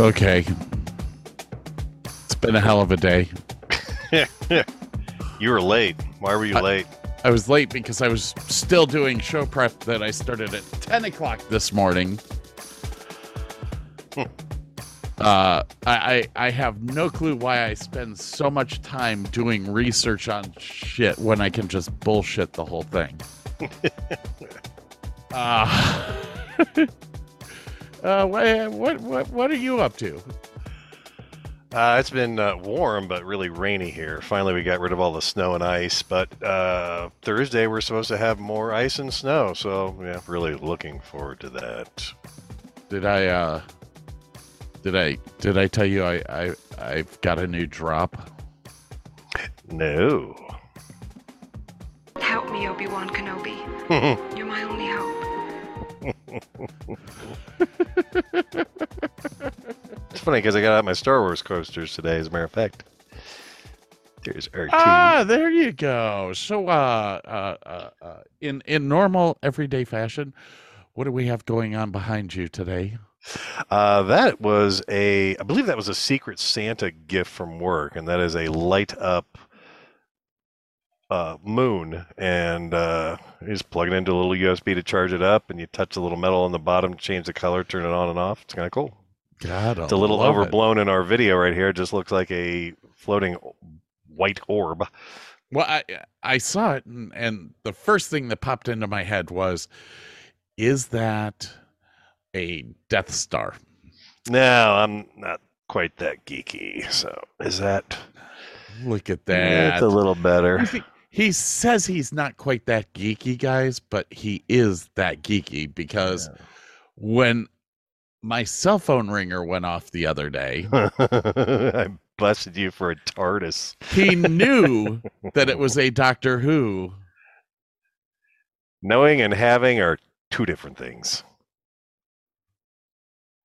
Okay. It's been a hell of a day. you were late. Why were you I- late? I was late because I was still doing show prep that I started at 10 o'clock this morning. Hmm. Uh, I, I I have no clue why I spend so much time doing research on shit when I can just bullshit the whole thing. uh, uh, what, what what what are you up to? Uh, it's been uh, warm but really rainy here. Finally, we got rid of all the snow and ice. But uh, Thursday we're supposed to have more ice and snow. So yeah, really looking forward to that. Did I uh did I did I tell you I I I've got a new drop? No. Help me, Obi Wan Kenobi. You're my only hope. It's funny because I got out my Star Wars coasters today. As a matter of fact, there's R2. Ah, there you go. So uh uh uh, uh in in normal everyday fashion, what do we have going on behind you today? Uh, that was a, I believe that was a Secret Santa gift from work, and that is a light up uh, moon, and uh, you just plug it into a little USB to charge it up, and you touch the little metal on the bottom to change the color, turn it on and off. It's kind of cool. God, It's a little overblown in our video right here. It just looks like a floating white orb. Well, I I saw it and, and the first thing that popped into my head was is that a Death Star? No, I'm not quite that geeky. So is that? Look at Yeah, that. It's a little better. He- He says he's not quite that geeky, guys, but he is that geeky because when my cell phone ringer went off the other day, I busted you for a TARDIS. he knew that it was a Doctor Who. Knowing and having are two different things.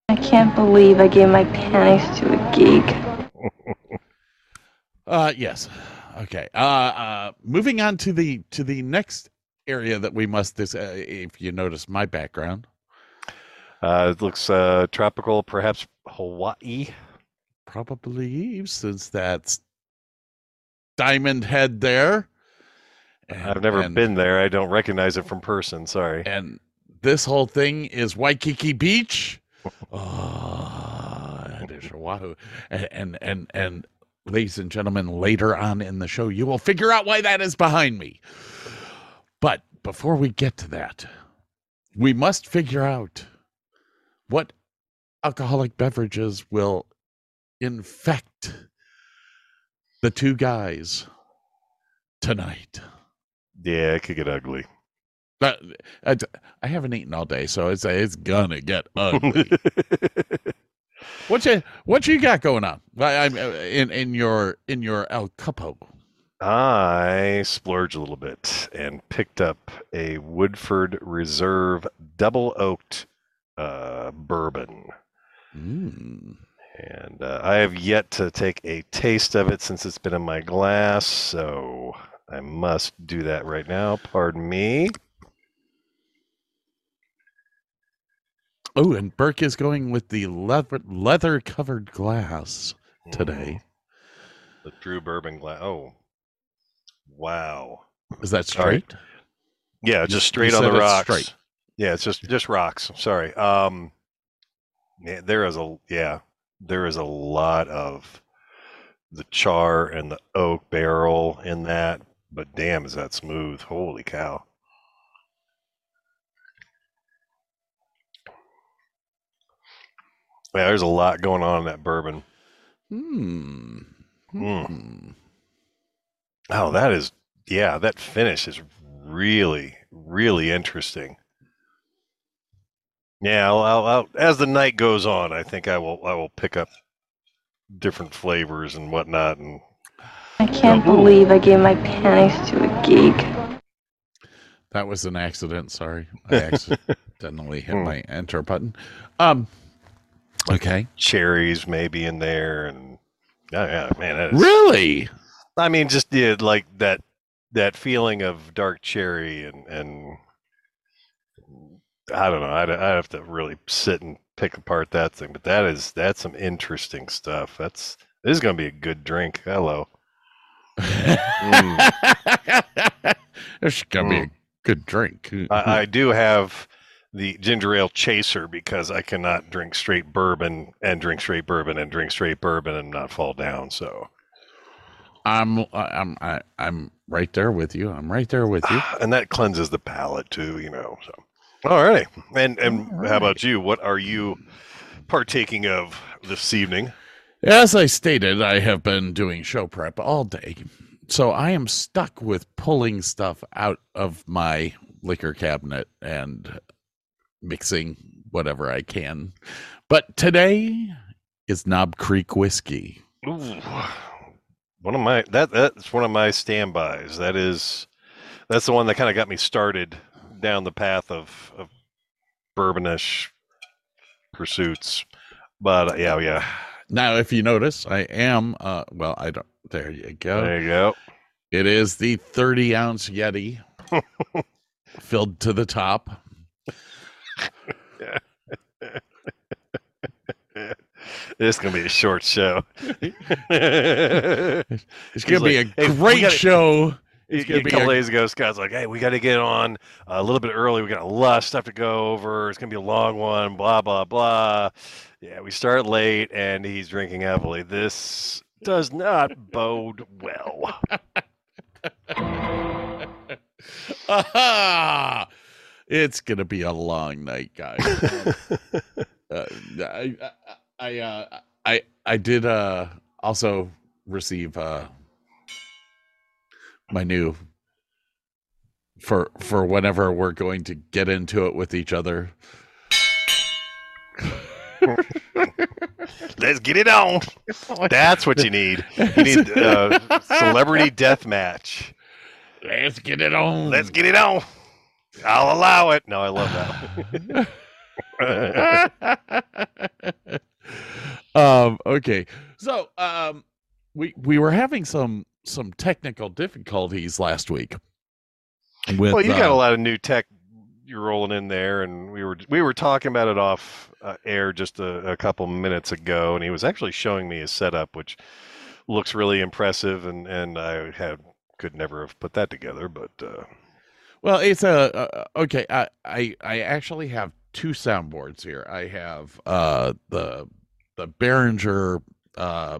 I can't believe I gave my panties to a geek. Uh yes. Okay. Uh uh moving on to the to the next area that we must this uh, if you notice my background. Uh, it looks uh, tropical, perhaps Hawaii. Probably since that's Diamond Head there. I've never and- been there. I don't recognize it from person. Sorry. and this whole thing is Waikiki Beach. Oh, that is Oahu. And, and and and ladies and gentlemen, later on in the show, you will figure out why that is behind me. But before we get to that, we must figure out what alcoholic beverages will infect the two guys tonight. Yeah, it could get ugly. But I, I haven't eaten all day, so it's it's gonna get ugly. what you what you got going on? I, I'm uh, in in your in your El Capo. I splurged a little bit and picked up a Woodford Reserve double oaked uh, bourbon. Mm. And uh, I have yet to take a taste of it since it's been in my glass, so I must do that right now. Pardon me. Oh, and Burke is going with the leather leather covered glass today. The Drew Bourbon glass. Oh, wow. Is that straight? Yeah, You- just you straight on the rocks. straight. Yeah, it's just just rocks. Sorry. Um, yeah, there is a yeah, there is a lot of the char and the oak barrel in that, but damn, is that smooth! Holy cow! Yeah, there's a lot going on in that bourbon. Hmm. Mm. Hmm. Oh, that is yeah, that finish is really really interesting. Yeah, I'll, I'll, I'll, as the night goes on, I think I will I will pick up different flavors and whatnot. And I can't believe I gave my panties to a geek. That was an accident. Sorry, I accidentally hit Hmm. my enter button. Um. Okay. cherries maybe in there, and yeah, yeah man, is, Really? I mean, just yeah, like that that feeling of dark cherry and and I don't know. I'd, I'd have to really sit and pick apart that thing, but that is that's some interesting stuff. That's this is going to be a good drink. Hello. Mm. There's gonna be a mm. good drink. I, I do have the ginger ale chaser because I cannot drink straight bourbon and drink straight bourbon and drink straight bourbon and not fall down. So, I'm I'm I, I'm right there with you. I'm right there with you. and that cleanses the palate too, you know. So, alrighty. And and how about you? What are you partaking of this evening? As I stated, I have been doing show prep all day. So I am stuck with pulling stuff out of my liquor cabinet and mixing whatever I can. But today is Knob Creek whiskey. Ooh, one of my that that's one of my standbys. That is that's the one that kind of got me started down the path of of bourbonish pursuits. But uh, yeah, yeah. Now, if you notice, I am uh well, I don't there you go. There you go. It is the 30 ounce Yeti filled to the top. This is gonna be a short show. It's He's gonna be a like, "Hey, we great gotta- show. It's a gonna be couple a- days ago, Scott's like, "Hey, we got to get on uh, a little bit early. We got a lot of stuff to go over. It's gonna be a long one. Blah blah blah." Yeah, we start late, and he's drinking heavily. This does not bode well. Aha! It's gonna be a long night, guys. uh, I, I, I, uh, I, I did uh, also receive uh, my new for for whenever we're going to get into it with each other. Let's get it on. That's what you need. You need uh, celebrity death match. Let's get it on. Let's get it on. I'll allow it. No, I love that. um okay so um we we were having some some technical difficulties last week with well, you got a uh, lot of new tech you're rolling in there, and we were we were talking about it off uh, air just a, a couple minutes ago, and he was actually showing me his setup, which looks really impressive, and and I had could never have put that together, but uh, well it's a uh, okay I, I i actually have two soundboards here. I have uh the the behringer uh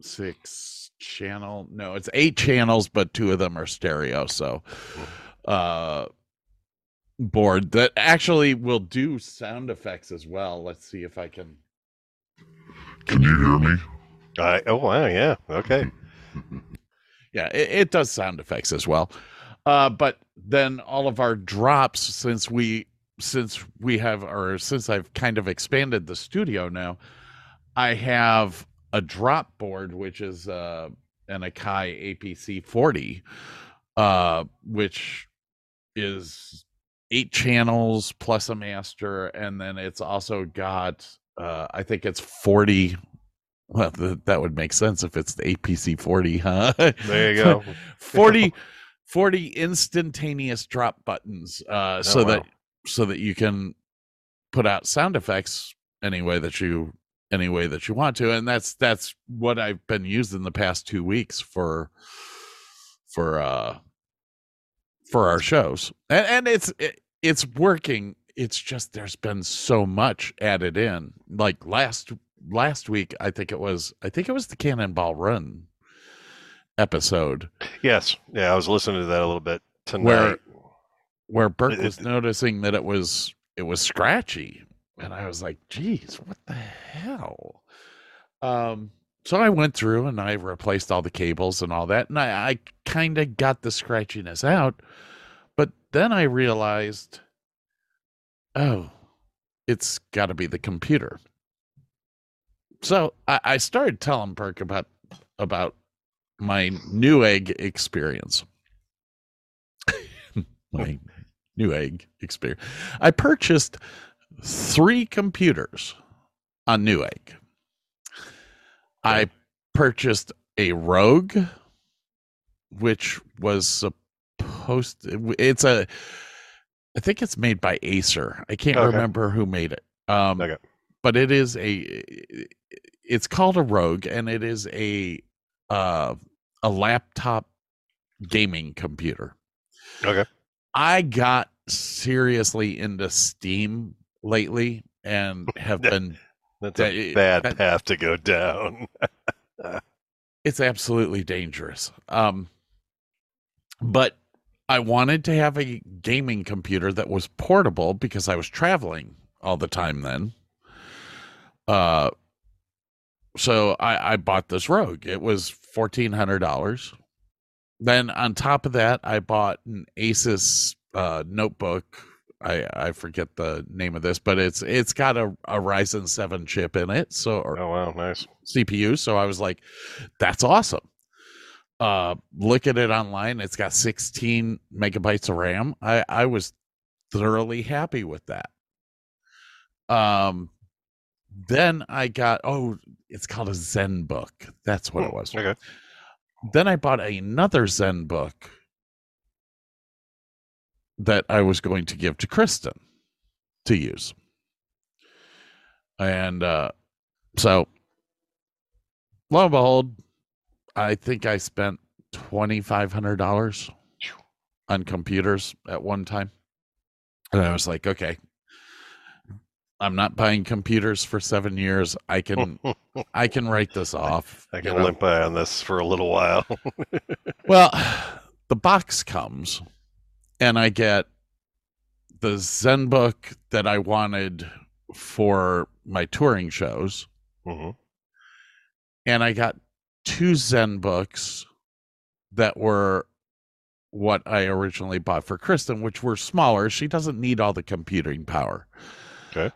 six channel no it's eight channels but two of them are stereo so uh board that actually will do sound effects as well. Let's see if i can Can you hear me? I oh wow yeah okay. Yeah it, it does sound effects as well uh but then all of our drops since we since we have or since i've kind of expanded the studio now i have a drop board which is uh an Akai APC 40, uh, which is eight channels plus a master, and then it's also got uh, I think it's 40. Well, th- that would make sense if it's the APC 40, huh? There you go. 40, 40 instantaneous drop buttons, uh, so wow. that so that you can put out sound effects any way that you any way that you want to, and that's that's what I've been using the past two weeks for for uh for our shows, and and it's it, it's working. It's just there's been so much added in. Like last last week, I think it was I think it was the Cannonball Run episode Yes. Yeah, I was listening to that a little bit tonight. where where Burke was it- noticing that it was it was scratchy, and I was like, "Geez, what the hell?" Um, so I went through and I replaced all the cables and all that, and I, I kind of got the scratchiness out, but then I realized, oh, it's got to be the computer. So I, I started telling Burke about about my Newegg experience. my Newegg experience. I purchased three computers on Newegg. I purchased a Rogue, which was supposed to, it's a, I think it's made by Acer. I can't Okay. remember who made it. Um, Okay. but it is a, it's called a Rogue, and it is a, uh, a laptop gaming computer. Okay. I got seriously into Steam lately and have been That's that- a bad that- path to go down. it's absolutely dangerous. Um but I wanted to have a gaming computer that was portable because I was traveling all the time then. Uh so I, I bought this Rogue. It was fourteen hundred dollars. Then on top of that, I bought an Asus uh, notebook. I I forget the name of this, but it's it's got a, a Ryzen seven chip in it. So or Oh wow, nice. CPU. So I was like, that's awesome. Uh look at it online. It's got 16 megabytes of RAM. I, I was thoroughly happy with that. Um then I got oh, it's called a Zen book. That's what it was. Okay. Then I bought another Zen book that I was going to give to Kristen to use. And uh so lo and behold, I think I spent twenty five hundred dollars on computers at one time. And I was like, okay, I'm not buying computers for seven years. I can I can write this off. I you can know? limp by on this for a little while. Well, the box comes and I get the Zen book that I wanted for my touring shows. hmm and I got two Zen books that were what I originally bought for Kristen, which were smaller. She doesn't need all the computing power. Okay.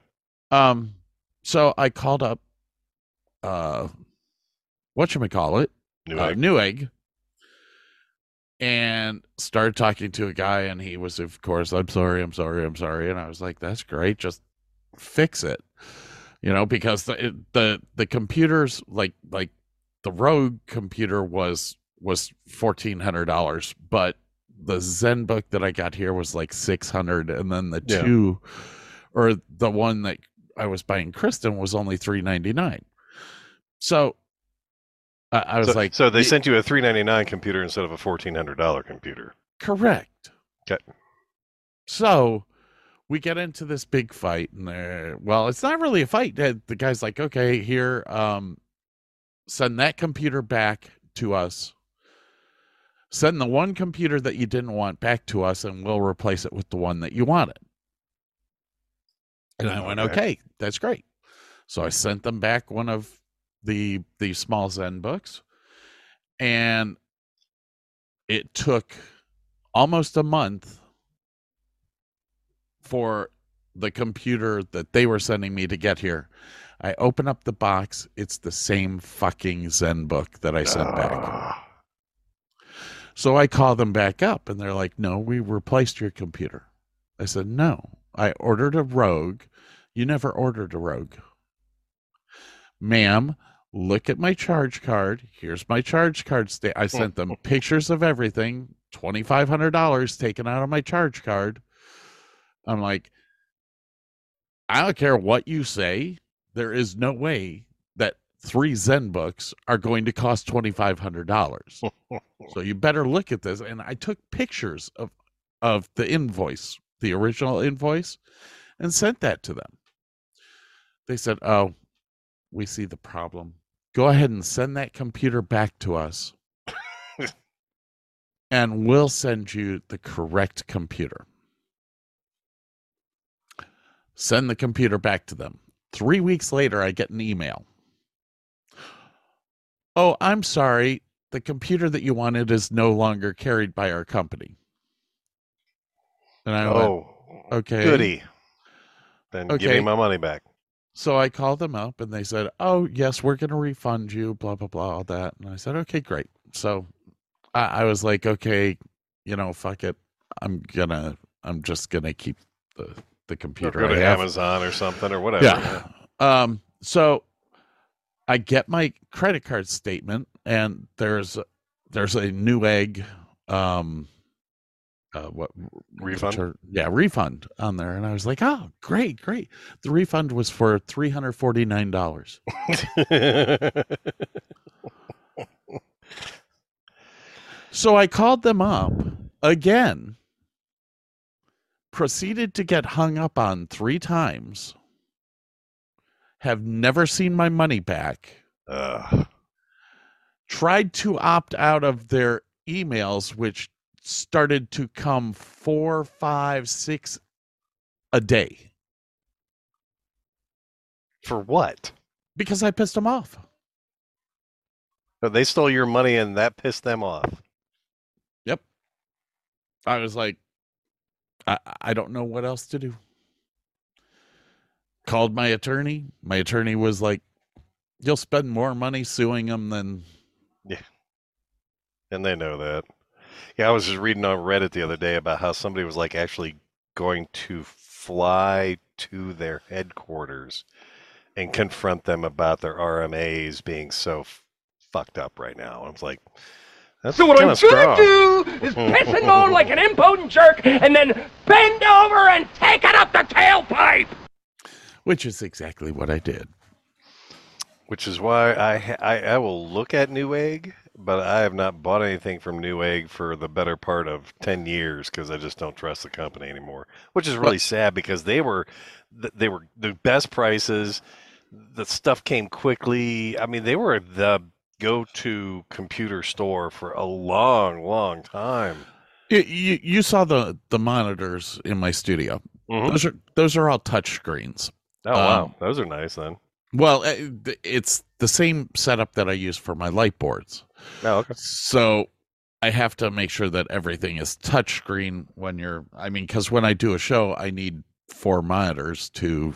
Um, so I called up uh what should we call it? New uh, egg. Newegg and started talking to a guy and he was of course i'm sorry i'm sorry i'm sorry and i was like that's great just fix it you know because the the the computers like like the rogue computer was was $1400 but the zen book that i got here was like 600 and then the Yeah. two or the one that i was buying kristen was only 399 so I, I was so, like so they sent you a three ninety nine computer instead of a fourteen hundred dollar computer. Correct. Okay. So we get into this big fight, and there, well, it's not really a fight. The guy's like, "Okay, here, um, send that computer back to us. Send the one computer that you didn't want back to us, and we'll replace it with the one that you wanted." And I went, Okay. "Okay, that's great." So I sent them back one of the the small Zen books, and it took almost a month for the computer that they were sending me to get here. I open up the box. It's the same fucking Zen book that I sent back. Ah. So I call them back up and they're like, no, we replaced your computer. I said, no, I ordered a Rogue. You never ordered a Rogue. Ma'am, look at my charge card. Here's my charge card. Sta- I oh, sent them pictures of everything, $2,500 taken out of my charge card. I'm like, I don't care what you say. There is no way that three Zen books are going to cost $2,500. so you better look at this. And I took pictures of, of the invoice, the original invoice, and sent that to them. They said, Oh, we see the problem. Go ahead and send that computer back to us. and we'll send you the correct computer. Send the computer back to them. Three weeks later, I get an email. Oh, I'm sorry. The computer that you wanted is no longer carried by our company. And I went, Oh, okay. goody. Then give me my money back. So I called them up and they said, Oh, yes, we're going to refund you, blah, blah, blah, all that. And I said, Okay, great. So I, I was like, Okay, you know, fuck it. I'm going to, I'm just going to keep the, the Or computer. go I to. Amazon or something or whatever. Yeah. Um, so I get my credit card statement and there's, there's a Newegg, um, uh, what Refund? are- yeah, refund on there. And I was like, oh, great, great. The refund was for $349. So I called them up again, proceeded to get hung up on three times, have never seen my money back, Ugh. tried to opt out of their emails, which started to come four, five, six a day For what? because I pissed them off. But they stole your money and that pissed them off. Yep. I was like, I, I don't know what else to do. Called my attorney. My attorney was like, You'll spend more money suing them than. Yeah. And they know that. Yeah, I was just reading on Reddit the other day about how somebody was like actually going to fly to their headquarters and confront them about their RMAs being so f- fucked up right now. I was like, that's So what I'm strong. gonna do is piss and moan like an impotent jerk and then bend over and take it up the tailpipe! Which is exactly what I did. Which is why I, I I will look at Newegg, but I have not bought anything from Newegg for the better part of ten years because I just don't trust the company anymore. Which is really sad because they were they were the best prices. The stuff came quickly. I mean, they were the go-to computer store for a long, long time. You, you, you saw the, the monitors in my studio. Mhm. Those are those are all touch screens. Oh wow, Um, those are nice then. Well, uh, it's the same setup that I use for my light boards. Oh okay. So I have to make sure that everything is touchscreen when you're. I mean, because when I do a show, I need four monitors to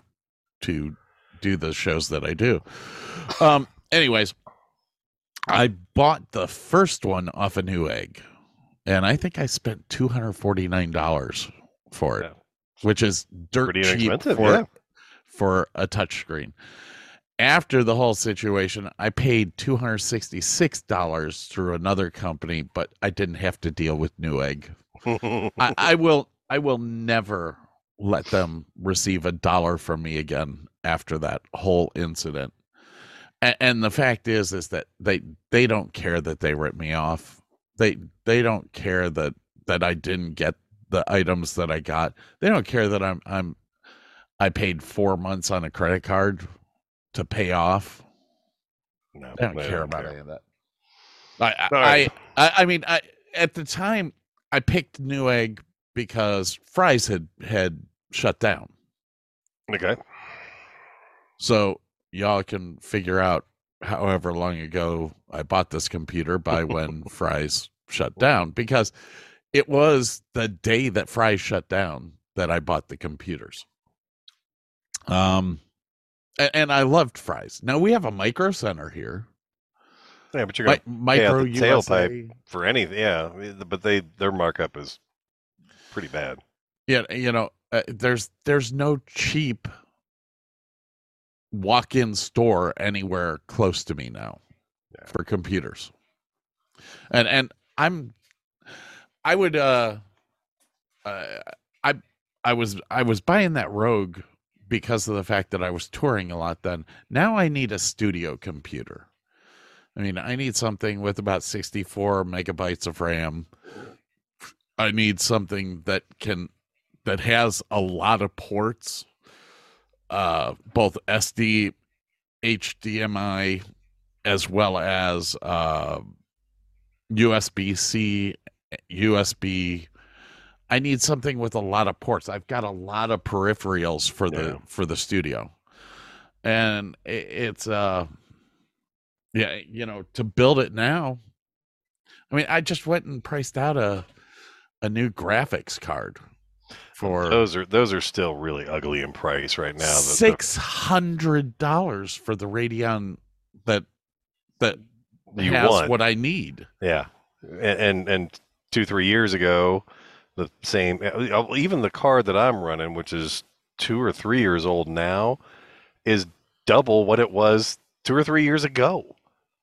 to do the shows that I do. Um. Anyways, I bought the first one off a Newegg, and I think I spent two hundred forty nine dollars for it, which is dirt Pretty cheap for yeah. for a touchscreen. After the whole situation, I paid two hundred sixty six dollars through another company, but I didn't have to deal with Newegg. I, I will I will never let them receive a dollar from me again after that whole incident. And, and the fact is is that they they don't care that they ripped me off. They they don't care that that I didn't get the items that I got. They don't care that I'm I'm I paid 4 months on a credit card to pay off. no, I don't care don't about care. any of that. I I, I I mean I at the time I picked Newegg because Fry's had had shut down. Okay. So y'all can figure out however long ago I bought this computer by when Fry's shut down because it was the day that Fry's shut down that I bought the computers. Um, and, I loved Fry's. Now we have a micro center here. Yeah, but you're gonna Mi- micro USA. tailpipe for anything. Yeah, but they their markup is pretty bad. Yeah, you know, uh, there's there's no cheap walk-in store anywhere close to me now for computers. And and I'm I would uh, uh I I was I was buying that Rogue because of the fact that I was touring a lot then. Now I need a studio computer. I mean, I need something with about 64 megabytes of RAM. I need something that can that has a lot of ports uh both SD HDMI as well as uh USB-C USB I need something with a lot of ports. I've got a lot of peripherals for the Yeah. for the studio. And i- it's uh yeah, you know, to build it now. I mean, I just went and priced out a a new graphics card for Those are those are still really ugly in price right now. Six hundred dollars for the Radeon that that You has want. what I need. Yeah, and, and and two three years ago, the same. uh, Even the card that I'm running, which is two or three years old now, is double what it was two or three years ago.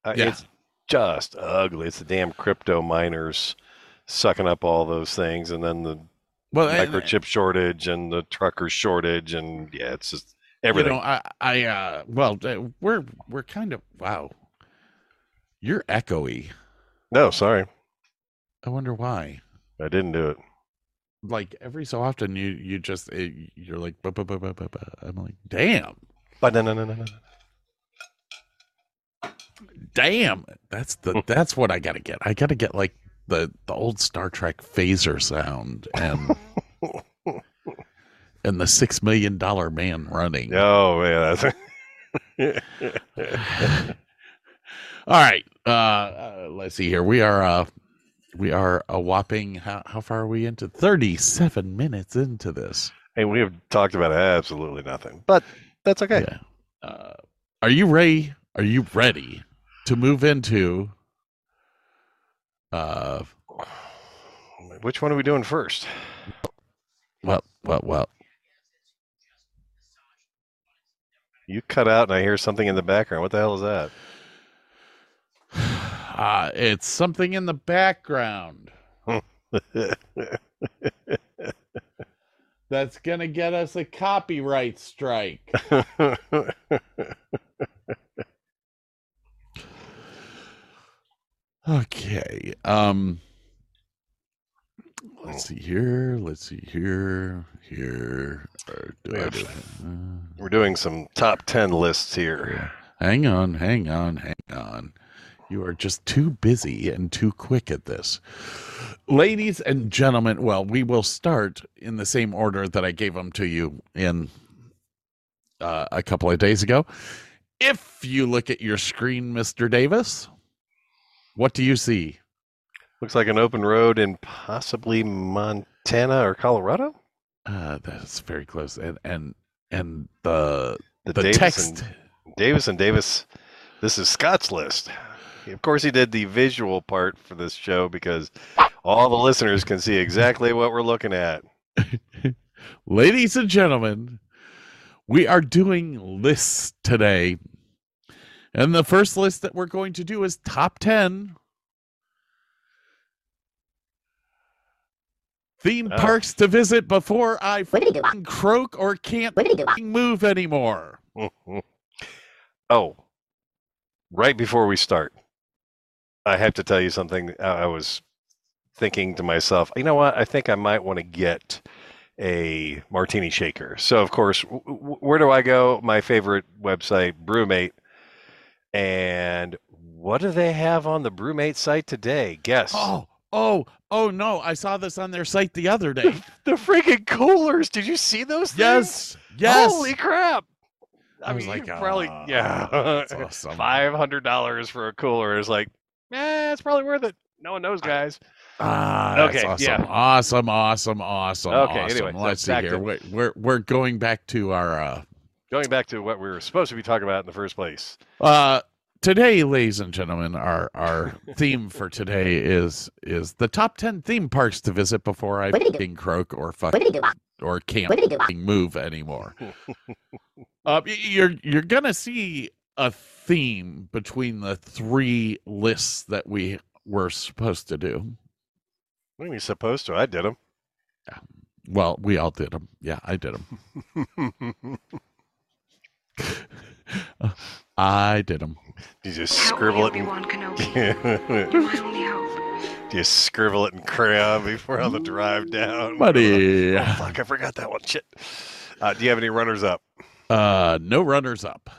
Uh, Yeah. It's just ugly. It's the damn crypto miners sucking up all those things, and then the Well, and- microchip shortage and the trucker shortage, and yeah, it's just everything. You know, I, I, uh, well, uh, we're we're kind of wow. You're echoey. no, sorry, I wonder why. I didn't do it. Like every so often, you you just uh, you're like. I'm like, damn, But no, no, no, no, no. damn. That's the that's what I gotta get. I gotta get like the the old Star Trek phaser sound and and the six million dollar man running. Oh yeah, that's. All right. Uh, uh let's see here. We are uh we are a whopping how how far are we into 37 minutes into this. And we have talked about absolutely nothing, but that's okay. Yeah. Uh are you ready? Are you ready to move into uh Which one are we doing first? well well well You cut out, and I hear something in the background. What the hell is that? Uh it's something in the background that's going to get us a copyright strike. Okay. Um let's see here. Let's see here. Here. Do do- uh, We're doing some top ten lists here. hang on, hang on, hang on. You are just too busy and too quick at this. Ladies and gentlemen, well, we will start in the same order that I gave them to you in uh, a couple of days ago. If you look at your screen, Mr. Davis, what do you see? Looks like an open road in possibly Montana or Colorado. Uh, that's very close, and and and the The, the Davis text. and Davis and Davis. This is Scott's list. Of course, he did the visual part for this show because all the listeners can see exactly what we're looking at. Ladies and gentlemen, we are doing lists today. And the first list that we're going to do is top 10 theme Oh. parks to visit before I f***ing croak or can't f***ing move anymore. oh, right before we start, I have to tell you something. I I was thinking to myself, you know what? I think I might want to get a martini shaker. So, of course, w- w- where do I go? My favorite website, BruMate. And what do they have on the BruMate site today? Guess. Oh, oh, oh no. I saw this on their site the other day. the freaking coolers. Did you see those things? yes. Yes. Holy crap. I, I was mean, like, you probably, "Ah, yeah. awesome." Five hundred dollars for a cooler is like, eh, it's probably worth it. No one knows, guys. Ah, Okay, that's awesome. yeah. Awesome, awesome, awesome. Okay, awesome. anyway, let's see here. to- We're, we're we're going back to our uh Going back to what we were supposed to be talking about in the first place. Uh, today, ladies and gentlemen, our our theme for today is is the top ten theme parks to visit before I fucking croak or fuck or can't fucking move anymore. uh, you're you're gonna see a theme between the three lists that we were supposed to do. What are you supposed to? I did them. Yeah. Well, we all did them. Yeah, I did them. I did them. you just Help scribble it. Obi-Wan And, only hope. do you scribble it in crayon before on the drive down? Buddy. Oh, fuck, I forgot that one. Shit. Uh, do you have any runners up? Uh, no runners up.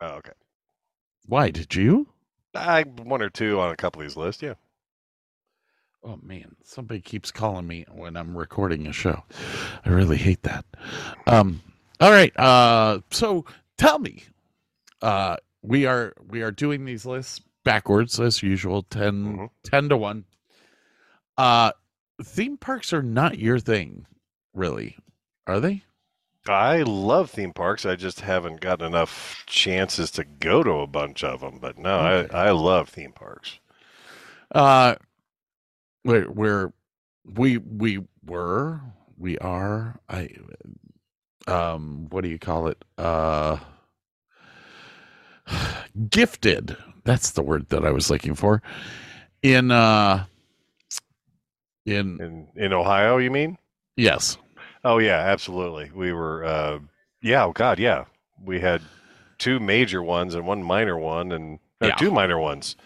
Oh, okay. Why did you? I one or two on a couple of these lists. Yeah. Oh man, somebody keeps calling me when I'm recording a show. I really hate that. Um all right, uh so tell me. Uh we are we are doing these lists backwards as usual, 10, Mhm. 10 to 1. Uh theme parks are not your thing, really. Are they? I love theme parks. I just haven't gotten enough chances to go to a bunch of them. But no, Okay. I, I love theme parks. Uh we're, we're we we were we are I um what do you call it? Uh gifted. That's the word that I was looking for. In uh in In in Ohio, you mean? yes. Oh yeah, absolutely. We were. Uh, yeah. Oh God, yeah. We had two major ones and one minor one, and no, Yeah. two minor ones.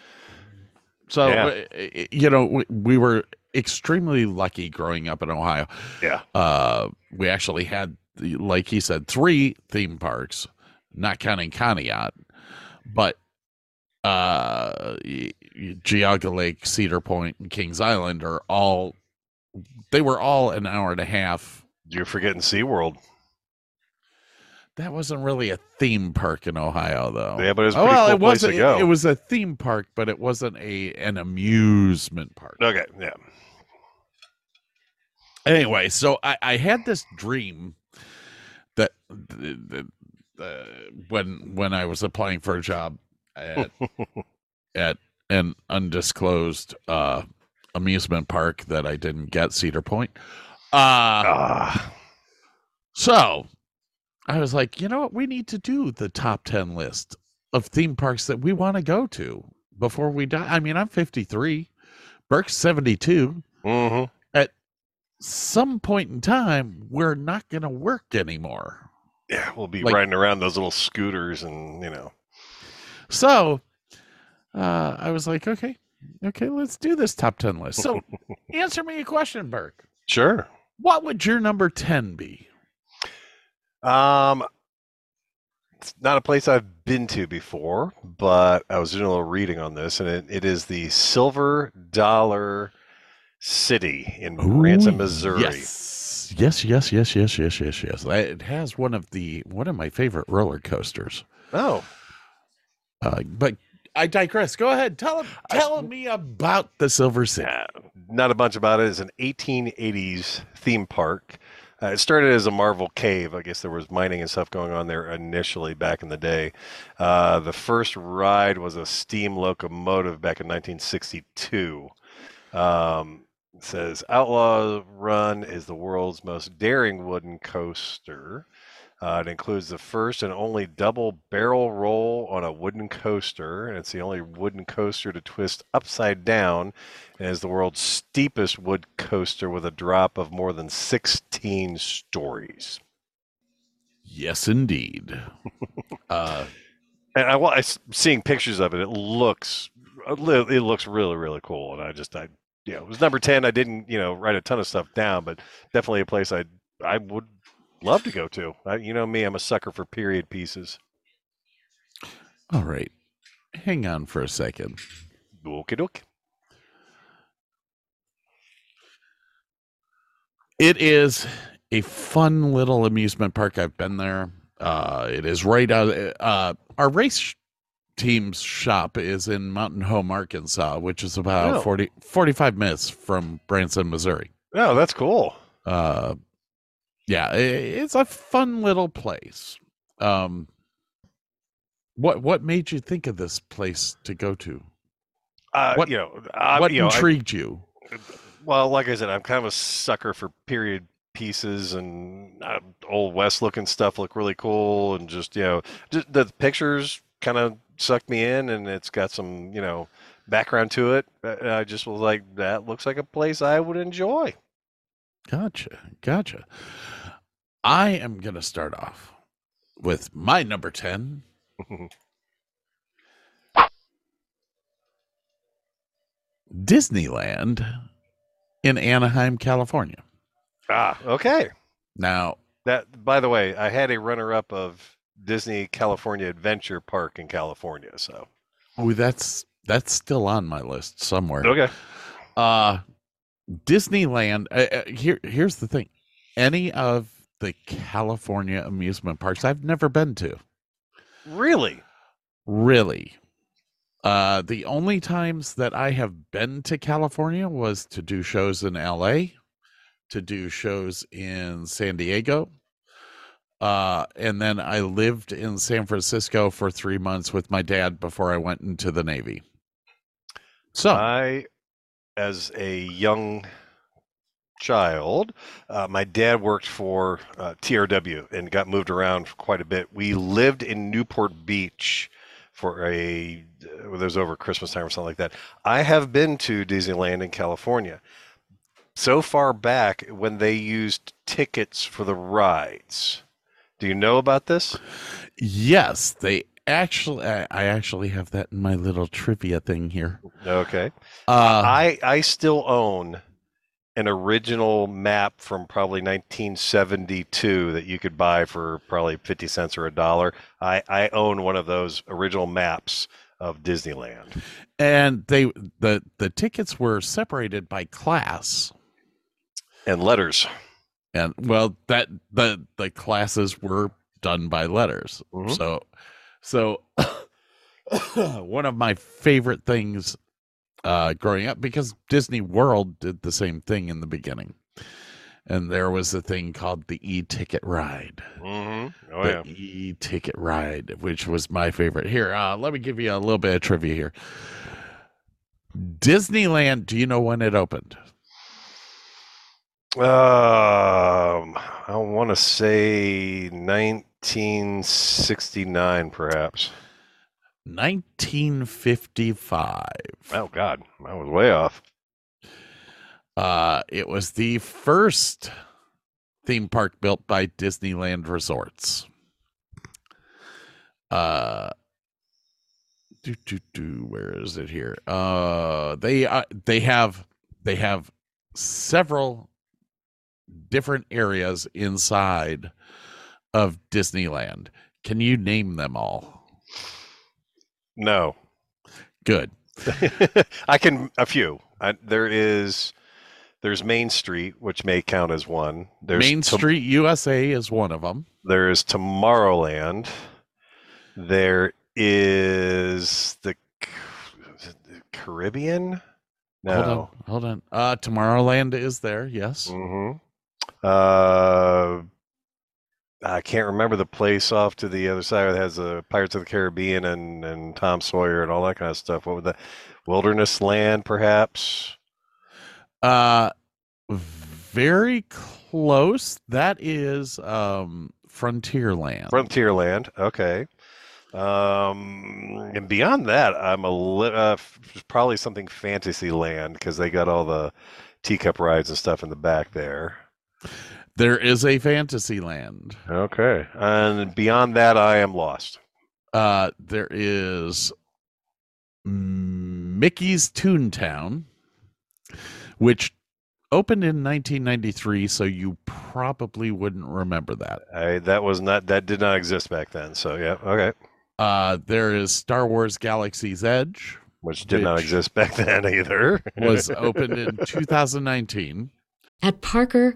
So Yeah. uh, you know we, we were extremely lucky growing up in Ohio. Yeah. uh, we actually had, like he said, three theme parks, not counting Conneaut, but uh, Geauga Lake, Cedar Point, and Kings Island are all. They were all an hour and a half. You're forgetting SeaWorld. That wasn't really a theme park in Ohio, though. Yeah, but it was a Oh, well, cool it place to wasn't. go. It was a theme park, but it wasn't a an amusement park. Okay. Yeah. anyway so i i had this dream that, that uh, when when i was applying for a job at at an undisclosed uh amusement park that i didn't get cedar point uh so i was like you know what? We need to do the top 10 list of theme parks that we want to go to before we die. I mean i'm 53 burke's 72 Mm-hmm. some point in time we're not going to work anymore. Yeah, we'll be Like- riding around those little scooters, and you know. so uh, i was like okay okay let's do this top 10 list. So answer me a question burke. Sure. What would your number 10 be? Um, it's not a place I've been to before, but I was doing a little reading on this, and it, it is the Silver Dollar City in Ooh, Missouri. Yes. yes, yes, yes, yes, yes, yes, yes. It has one of the one of my favorite roller coasters. Oh, uh, but i digress go ahead tell him tell me about the silver city yeah, not a bunch about it. It's an 1880s theme park. Uh, it started as a Marvel cave. I guess there was mining and stuff going on there initially back in the day. Uh, the first ride was a steam locomotive back in 1962. Um, it says Outlaw Run is the world's most daring wooden coaster. Uh, it includes the first and only double barrel roll on a wooden coaster, and it's the only wooden coaster to twist upside down, and is the world's steepest wood coaster with a drop of more than 16 stories. yes indeed uh And I, I seeing pictures of it. It looks it looks really really cool, and I just I yeah it was number ten. I didn't you know write a ton of stuff down, but definitely a place I I would love to go to. I, you know me, I'm a sucker for period pieces. all right hang on for a second Okie doke. It is a fun little amusement park. I've been there. Uh, it is right out. Uh, our race team's shop is in Mountain Home, Arkansas, which is about Oh. 40, 45 minutes from Branson, Missouri. Oh, that's cool. Uh, yeah, it's a fun little place. Um, what what made you think of this place to go to? Uh, What- you know, I, what you know, I- intrigued you? well, like I said, I'm kind of a sucker for period pieces and uh, old west looking stuff. Look really cool, and just you know, just the pictures kind of sucked me in, and it's got some you know background to it. I just was like, that looks like a place I would enjoy. Gotcha, gotcha. I am gonna start off with my number ten. Disneyland in Anaheim, California. ah, okay. Now, That, by the way, I had a runner-up of Disney California Adventure Park in California. So oh, that's that's still on my list somewhere. okay, Uh Disneyland. Uh, uh, here, here's the thing: any of the California amusement parks I've never been to. really, Really, uh, the only times that I have been to California was to do shows in L.A., to do shows in San Diego, uh, and then I lived in San Francisco for three months with my dad before I went into the Navy. So, I, as a young child, uh, my dad worked for uh, TRW and got moved around quite a bit. We lived in Newport Beach for a, uh, it was over Christmas time or something like that. I have been to Disneyland in California. So far back when they used tickets for the rides. Do you know about this? Yes, they actually. I, I actually have that in my little trivia thing here. Okay. Uh, I I still own an original map from probably 1972 that you could buy for probably 50 cents or a dollar. I I own one of those original maps of Disneyland. and they the the tickets were separated by class, And letters. and well, that the the classes were done by letters. Mhm. So, so one of my favorite things uh, growing up because Disney World did the same thing in the beginning. And there was a thing called the e-ticket ride. Mm-hmm. Oh the yeah. e-ticket ride, which was my favorite. Here, uh, let me give you a little bit of trivia here. Disneyland, do you know when it opened? Um, I want to say 1969, perhaps. 1955. Oh God, I was way off. Uh, it was the first theme park built by Disneyland Resorts. Uh, do, do, do, where is it here? Uh, they uh, they have they have several different areas inside of Disneyland. Can you name them all? No, Good. I can a few. I, there is there's Main Street, which may count as one. There's Main Tom- Street USA is one of them. There's Tomorrowland. There is the, the Caribbean. Hold on, No. hold on. Uh, Tomorrowland is there. Yes. Mm-hmm. Uh, I can't remember the place off to the other side that has the Pirates of the Caribbean and, and Tom Sawyer and all that kind of stuff. What would the Wilderness Land, perhaps? Uh, very close. That is um Frontierland. Frontierland. Okay. Um, and beyond that, I'm a li- uh, probably something Fantasyland because they got all the teacup rides and stuff in the back there. There is a fantasy land. Okay. And beyond that, I am lost. Uh, there is Mickey's Toontown, which opened in 1993, so you probably wouldn't remember that. I, that was not that did not exist back then. So yeah, okay. Uh, there is Star Wars Galaxy's Edge, Which did not exist back then either. was opened in 2019. At Parker,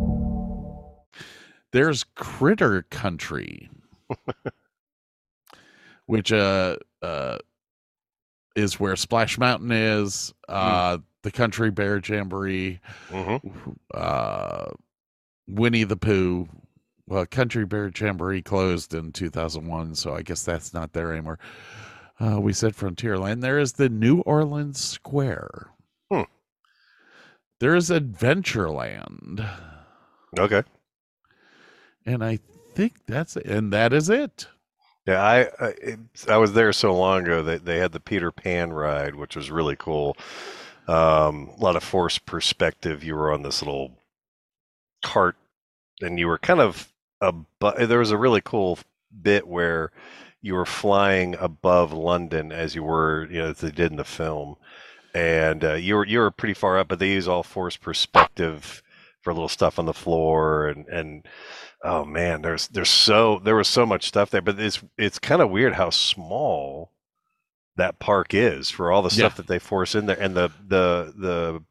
There's Critter Country, which uh uh is where Splash Mountain is. Uh, the Country Bear Jamboree, Mm-hmm. uh, Winnie the Pooh. Well, Country Bear Jamboree closed in 2001, so I guess that's not there anymore. Uh, we said Frontierland. There is the New Orleans Square. Hmm. There is Adventureland. Okay. And I think that's it. And that is it. Yeah, I I, I was there so long ago that they had the Peter Pan ride, which was really cool. Um, a lot of forced perspective. You were on this little cart, and you were kind of above. There was a really cool bit where you were flying above London as you were, you know, as they did in the film, and uh, you were you were pretty far up, but they use all forced perspective for little stuff on the floor and and oh man there's there's so there was so much stuff there but it's it's kind of weird how small that park is for all the stuff Yeah. that they force in there and the the the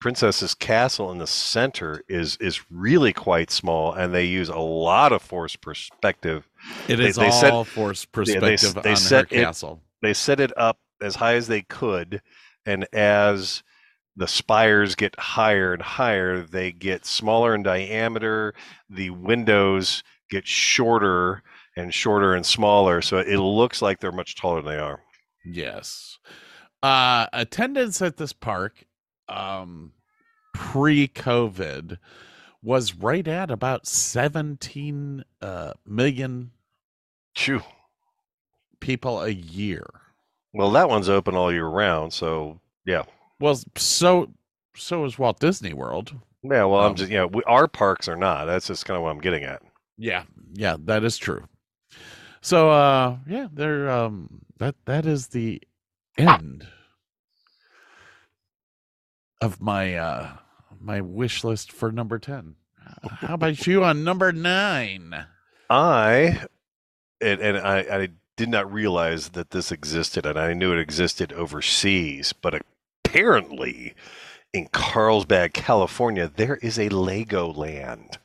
princess's castle in the center is is really quite small and they use a lot of force perspective It They- is they all set- forced yeah, they perspective they on set her it- castle. they set it up as high as they could and as the spires get higher and higher they get smaller in diameter the windows get shorter and shorter and smaller so it looks like they're much taller than they are Yes. Uh attendance at this park um pre-COVID was right at about 17 uh million Phew. people a year. well that one's open all year round so yeah Well, so so is Walt Disney World. yeah well i'm Um, just yeah we, our parks are not that's just kind of what i'm getting at Yeah, yeah, that is true. So uh yeah, there um that that is the end of my uh my wish list for number 10. Uh, How about you on number 9? I and, and I, I did not realize that this existed, and I knew it existed overseas, but apparently in Carlsbad, California, there is a Lego land.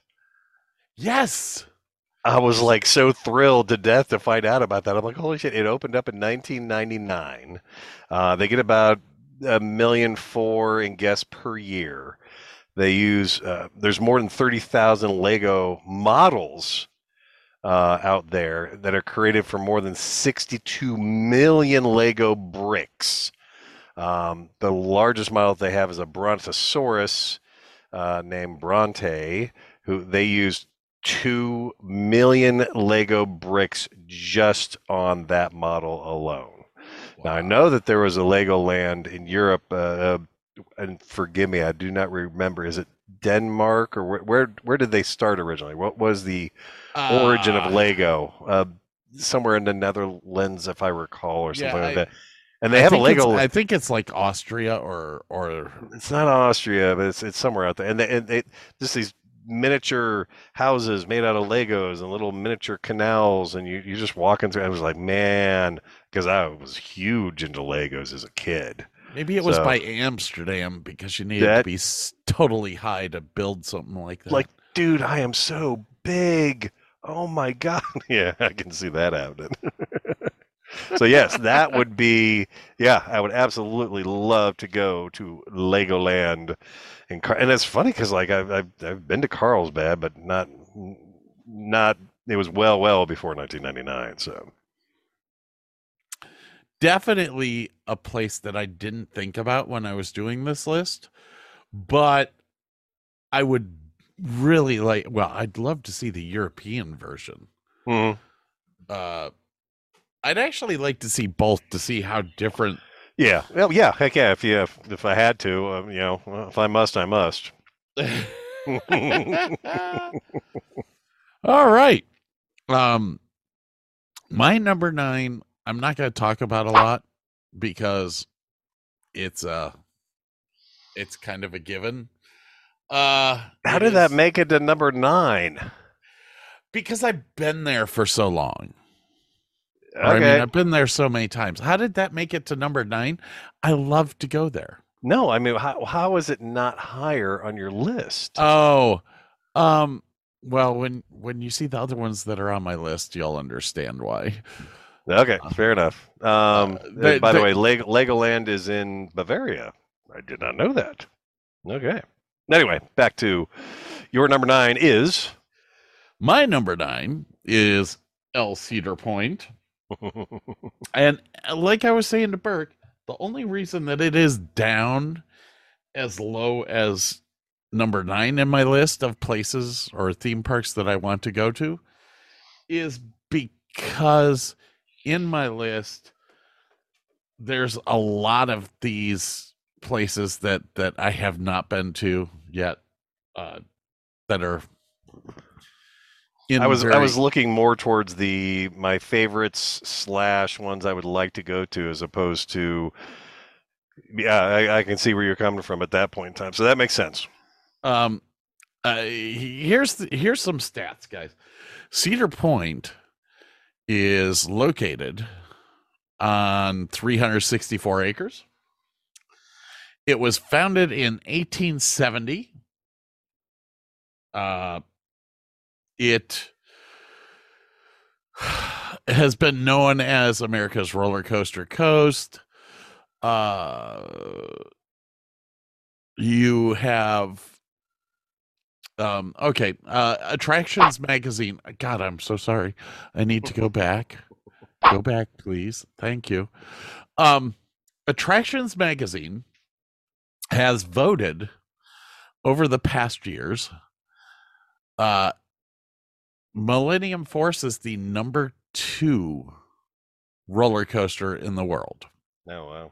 Yes. I was like so thrilled to death to find out about that. I'm like, holy shit! It opened up in 1999. Uh, they get about a million four in guests per year. They use uh, there's more than 30,000 Lego models uh, out there that are created from more than 62 million Lego bricks. Um, the largest model they have is a Brontosaurus uh, named Bronte, who they used two million Lego bricks just on that model alone. Now I know that there was a Lego land in Europe, uh, uh, and forgive me, I do not remember. Is it Denmark or where? Where, where did they start originally? What was the origin Uh, of Lego? Uh, somewhere in the Netherlands, if I recall, or Yeah, something like I- that. And they I have a Lego. I think it's like Austria or or It's not Austria, but it's it's somewhere out there. And they, and they just these miniature houses made out of Legos and little miniature canals, and you you just walking through. I was like, man, because I was huge into Legos as a kid. maybe it was So- by Amsterdam because you needed to be totally high to build something like that. Like, dude, I am so big. Oh my god. Yeah, I can see that happening. so yes, that would be yeah, I would absolutely love to go to Legoland and Car- and it's funny cuz like I've, I've I've been to Carlsbad but not not it was well well before 1999, so definitely a place that I didn't think about when I was doing this list, but I would really like well, I'd love to see the European version. Mhm. Uh, I'd actually like to see both to see how different. Yeah. Well, yeah. Heck yeah. If you if, if I had to, um, you know, if I must, I must. All right. Um, my number nine. I'm not going to talk about a lot because it's uh it's kind of a given. Uh, How it did that make it to number nine? Because I've been there for so long. Or, I mean, I've been there so many times. How did that make it to number nine? I love to go there. no, I mean, how how is it not higher on your list? Oh, um, well, when when you see the other ones that are on my list, you'll understand why. okay, fair enough. Um, uh, they- by the way, Leg- Legoland is in Bavaria. I did not know that. Okay. Anyway, back to your number nine is. My number nine is El Cedar Point. And uh, like I was saying to Burke, the only reason that it is down as low as number nine in my list of places or theme parks that I want to go to is because in my list there's a lot of these places that that I have not been to yet uh that are I was I was looking more towards the my favorites slash ones I would like to go to as opposed to yeah I, I can see where you're coming from at that point in time so that makes sense. Um, uh, here's the, here's some stats, guys. Cedar Point is located on 364 acres. It was founded in 1870. Uh, it has been known as America's roller coaster coast. Uh, you have um okay uh attractions magazine. God i'm so sorry. I need to go back. Go back please. Thank you. Um attractions magazine has voted over the past years uh millennium force is the number two roller coaster in the world Oh wow.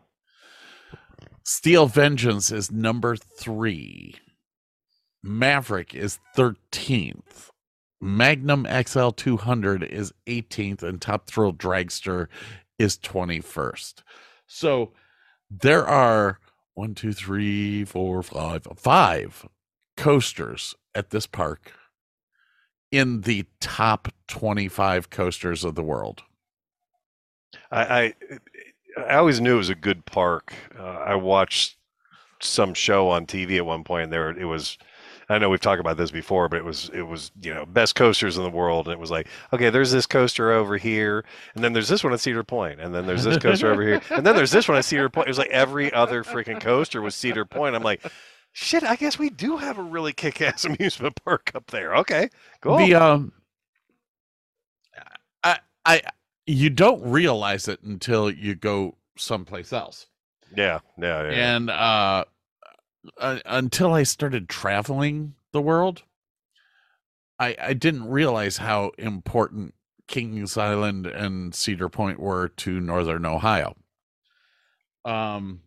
Steel Vengeance is number three. Maverick is 13th. Magnum XL 200 is 18th. And Top Thrill Dragster is 21st. So there are one, two, three, four, five, five coasters at this park in the top 25 coasters of the world. I, I I always knew it was a good park. Uh, I watched some show on TV at one point. And there it was. I know we've talked about this before, but it was it was you know best coasters in the world, and it was like okay, there's this coaster over here, and then there's this one at Cedar Point, and then there's this coaster over here, and then there's this one at Cedar Point. It was like every other freaking coaster was Cedar Point. I'm like, shit, I guess we do have a really kick-ass amusement park up there. Okay, cool. The um, I I you don't realize it until you go someplace else, yeah, yeah, yeah. and uh, uh, until I started traveling the world, I I didn't realize how important Kings Island and Cedar Point were to Northern Ohio. Um.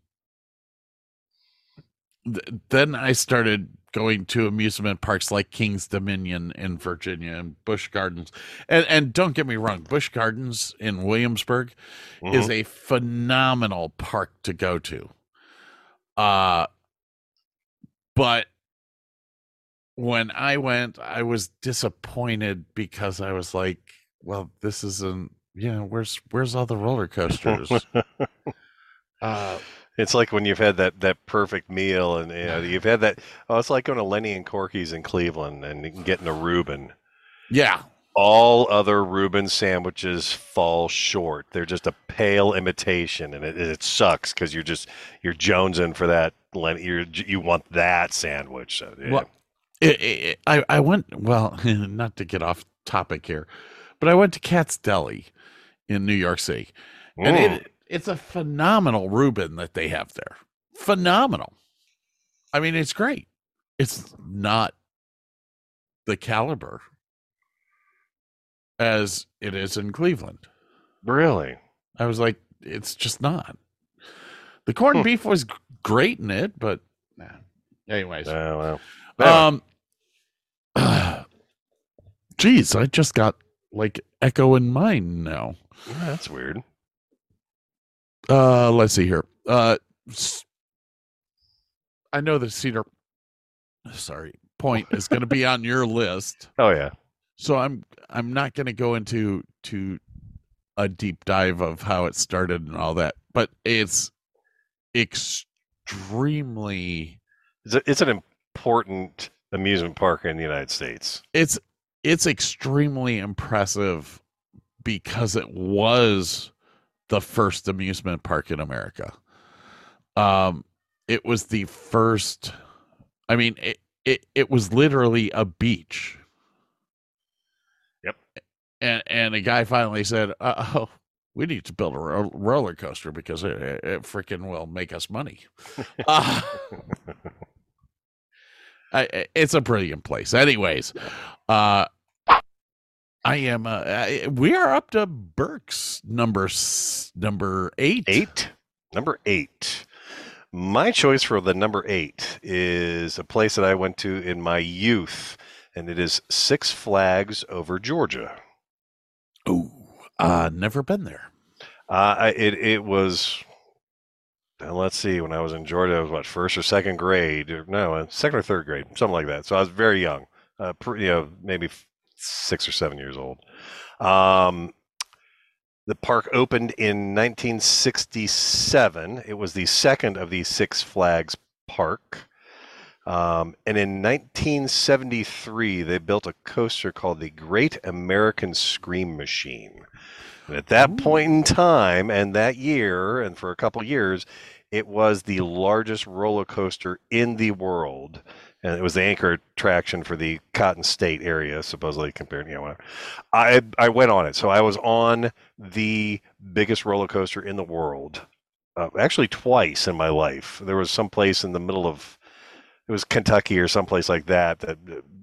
Th- then I started going to amusement parks like King's Dominion in Virginia and Busch Gardens. And and don't get me wrong, Busch Gardens in Williamsburg is a phenomenal park to go to. Uh but when I went, I was disappointed because I was like, well, this isn't you know, where's where's all the roller coasters? uh It's like when you've had that, that perfect meal, and you know, you've had that. Oh, it's like going to Lenny and Corky's in Cleveland and getting a Reuben. yeah. All other Reuben sandwiches fall short. They're just a pale imitation, and it, it sucks because you're just you're jonesing for that. Lenny, you're, you want that sandwich. So, yeah. Well, it, it, I I went well, not to get off topic here, but I went to Katz's Deli in New York City, and Mm. it it's a phenomenal Reuben that they have there. Phenomenal. I mean, it's great. It's not the caliber as it is in Cleveland. Really? I was like, it's just not. The corned Hmm. beef was great in it, but nah. anyways. Oh, well. Um, geez, I just got like echo in mine now. That's weird. Uh, let's see here. Uh, I know that Cedar, sorry, Point is going to be on your list, Oh yeah. so I'm I'm not going to go into to a deep dive of how it started and all that, but it's extremely It's, a, it's an important amusement park in the United States. it's it's extremely impressive because it was the first amusement park in America. Um it was the first I mean it it, it was literally a beach. Yep. And and a guy finally said, "Oh, we need to build a ro- roller coaster because it, it, it freaking will make us money." uh, I- it's a brilliant place. Anyways, uh, I am. Uh, I, we are up to Burke's number number eight. Eight. Number eight. My choice for the number eight is a place that I went to in my youth, and it is Six Flags over Georgia. Ooh, uh, never been there. Uh, it it was. Let's see. When I was in Georgia, I was what first or second grade? Or, no, uh, second or third grade, something like that. So I was very young. Uh, you know, maybe six or seven years old. Um, the park opened in 1967. It was the second of the Six Flags Park. Um, and in 1973, they built a coaster called the Great American Scream Machine. And at that point in time, and that year, and for a couple years, it was the largest roller coaster in the world. And it was the anchor attraction for the Cotton State area, supposedly compared, you know, whatever. I I went on it, so I was on the biggest roller coaster in the world, uh, actually twice in my life. There was some place in the middle of it was Kentucky or someplace like that that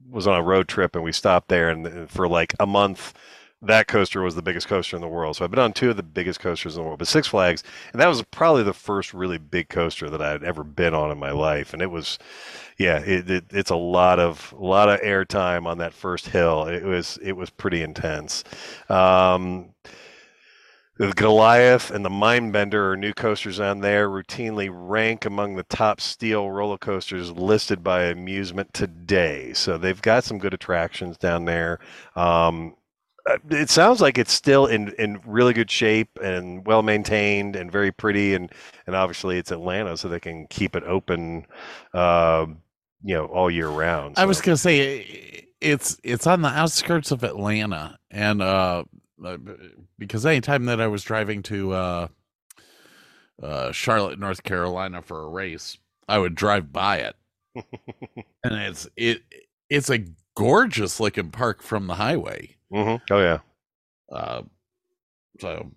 was on a road trip, and we stopped there, and for like a month, that coaster was the biggest coaster in the world. So I've been on two of the biggest coasters in the world, but Six Flags, and that was probably the first really big coaster that I had ever been on in my life, and it was, yeah, it, it it's a lot of a lot of airtime on that first hill. It was it was pretty intense. Um, the Goliath and the Mindbender are new coasters on there, routinely rank among the top steel roller coasters listed by Amusement Today. So they've got some good attractions down there. Um, it sounds like it's still in, in really good shape and well maintained and very pretty and and obviously it's Atlanta so they can keep it open um, you know all year round. I was gonna say it's it's on the outskirts of Atlanta, and uh, uh, because anytime that I was driving to uh, uh, Charlotte, North Carolina for a race, I would drive by it, and it's it it's a gorgeous looking park from the highway. Mhm. Oh yeah. Uh, so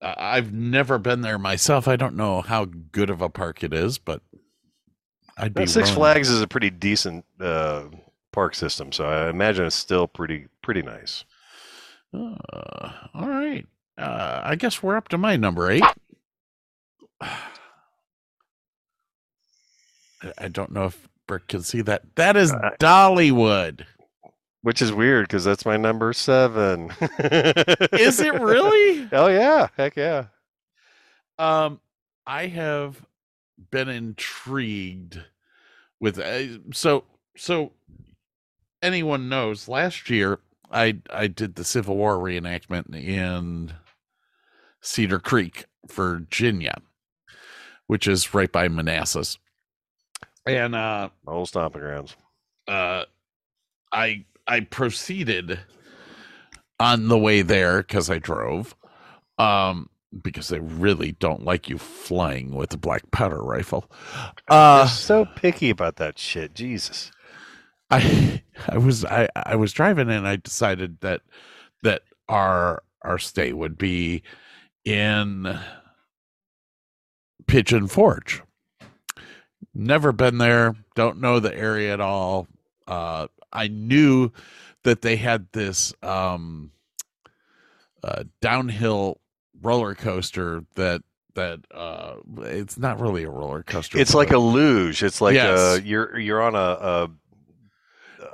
I- I've never been there myself. I don't know how good of a park it is, but I'd be Six willing- Flags is a pretty decent uh, park system, so I imagine it's still pretty pretty nice. Uh, all right. Uh, I guess we're up to my number eight. I- don't know if Brick can see that. That is Dollywood. Which is weird because that's my number seven. Is it really? Oh yeah, heck yeah. Um, I have been intrigued with uh, so so. Anyone knows? Last year, I I did the Civil War reenactment in Cedar Creek, Virginia, which is right by Manassas, and uh, Old stomping grounds. uh, I I proceeded on the way there because I drove, um, because they really don't like you flying with a black powder rifle. Uh, so picky about that shit. Jesus. I I was I I was driving and I decided that that our our stay would be in Pigeon Forge. Never been there, don't know the area at all. Uh I knew that they had this um uh, downhill roller coaster that that uh it's not really a roller coaster It's like a luge. It's like Yes. uh, you're you're on a, a,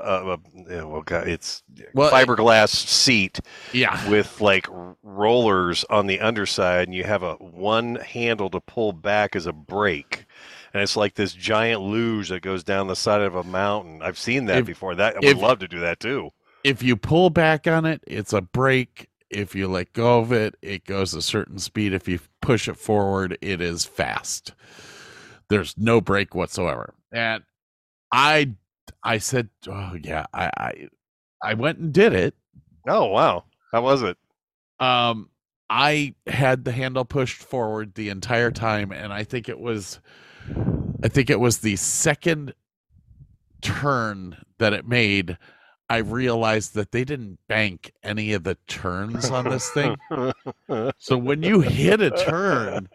a, a well, God, it's Well, fiberglass seat yeah with like rollers on the underside, and you have a one handle to pull back as a brake. And it's like this giant luge that goes down the side of a mountain. I've seen that If- before. That I would if- love to do that too. if you pull back on it it's a break. if you let go of it it goes a certain speed if you push it forward it is fast there's no break whatsoever and i i said oh yeah i i, I went and did it Oh wow, how was it? um i had the handle pushed forward the entire time and i think it was i think it was the second turn that it made i realized that they didn't bank any of the turns on this thing so when you hit a turn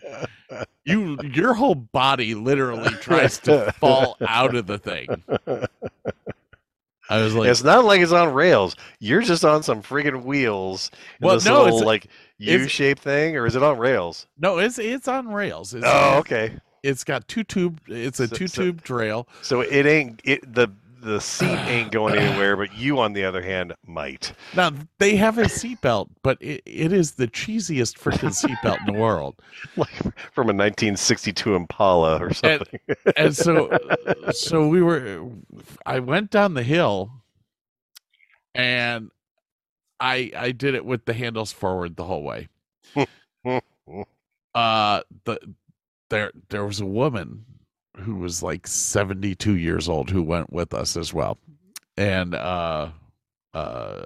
you your whole body literally tries to fall out of the thing i was like it's not like it's on rails. You're just on some friggin' wheels. in Well, this no, little, it's- like U-shaped thing, or is it on rails? no it's it's on rails it's, Oh, okay. It's got two tube it's a So- two so- tube rail So it ain't it the the seat ain't going anywhere, but you on the other hand might. Now they have a seatbelt, but it, it is the cheesiest freaking seatbelt in the world. Like from a 1962 Impala or something. And so, so we were. I went down the hill, and I I did it with the handles forward the whole way. uh, the there there was a woman who was like seventy two years old who went with us as well, and uh, uh.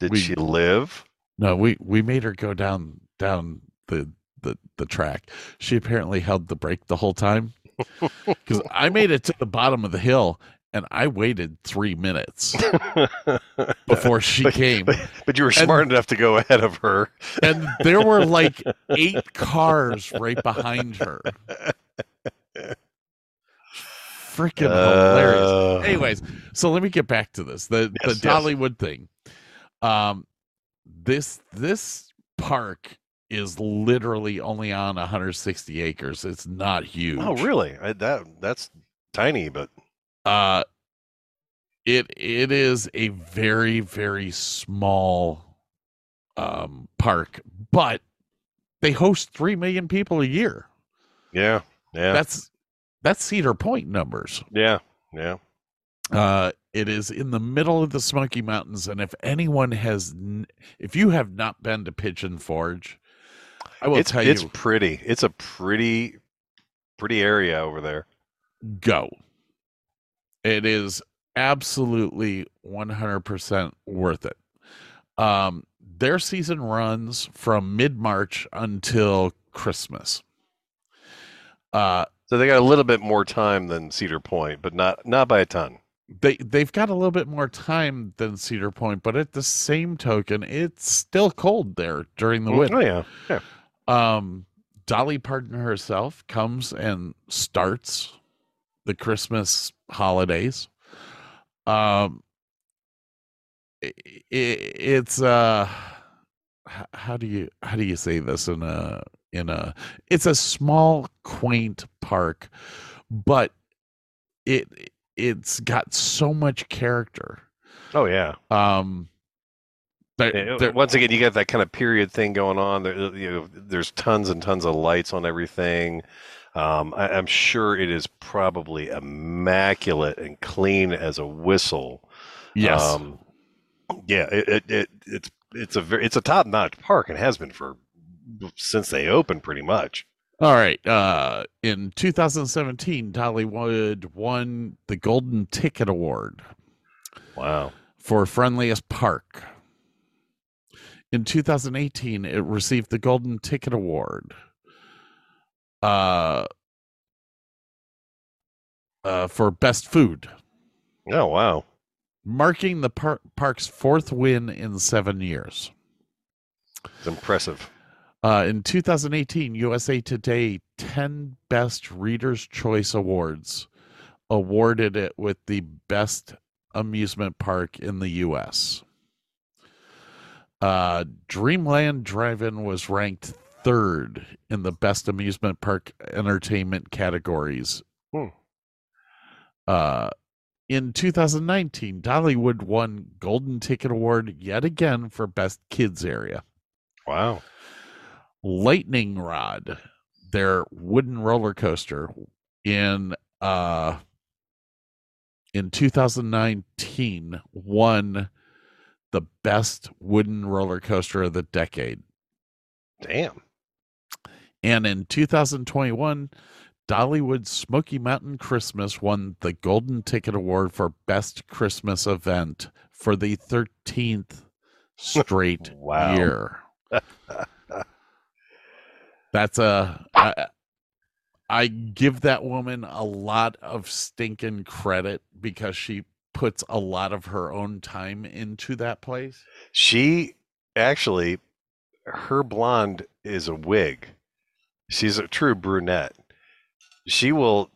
Did we- she live? No, we we made her go down down the the the track. She apparently held the brake the whole time because I made it to the bottom of the hill and I waited three minutes before she But- came, But, but you were smart enough to go ahead of her. and there were like eight cars right behind her. Freaking hilarious. Uh, anyways so let me get back to this the Yes, the yes. dollywood thing um this this park is literally only on 160 acres it's not huge Oh, really? I, that that's tiny, but uh it it is a very very small um park but they host 3 million people a year yeah, yeah, that's that's cedar point numbers yeah, yeah. Uh, it is in the middle of the Smoky Mountains, and if anyone has, n- if you have not been to Pigeon Forge, I will it's tell it's you, pretty. It's a pretty pretty area over there. go. It is absolutely one hundred percent worth it. Um, their season runs from mid March until Christmas. Uh, So they got a little bit more time than Cedar Point, but not not by a ton. they they've got a little bit more time than Cedar Point, but at the same token, it's still cold there during the Mm, winter. Oh yeah, yeah. um dolly parton herself comes and starts the christmas holidays um i i- it's uh how do you how do you say this in a in a it's a small quaint park but it it's got so much character Oh yeah. um Yeah, there- Once again, you got that kind of period thing going on. There, you know, there's tons and tons of lights on everything. Um, I, I'm sure it is probably immaculate and clean as a whistle. yes Um, yeah, it, it, it it's it's a very it's a top notch park and has been for since they opened pretty much. All right. Uh, in 2017, Dollywood won the Golden Ticket Award Wow. for friendliest park. In 2018, it received the Golden Ticket Award uh, uh, for best food, Oh wow. marking the par- park's fourth win in seven years. It's impressive. Uh, in 2018, USA Today 10 Best Reader's Choice Awards awarded it with the best amusement park in the U.S. Uh, Dreamland Drive-In was ranked third in the best amusement park entertainment categories. Hmm. Uh, in 2019, Dollywood won Golden Ticket Award yet again for Best Kids Area. Wow. Lightning Rod, their wooden roller coaster, in uh in 2019 won the best wooden roller coaster of the decade. Damn. And in 2021, Dollywood Smoky Mountain Christmas won the Golden Ticket Award for Best Christmas Event for the 13th straight Wow. year. That's a. I, I give that woman a lot of stinking credit because she puts a lot of her own time into that place. She actually, her blonde is a wig. She's a true brunette. She will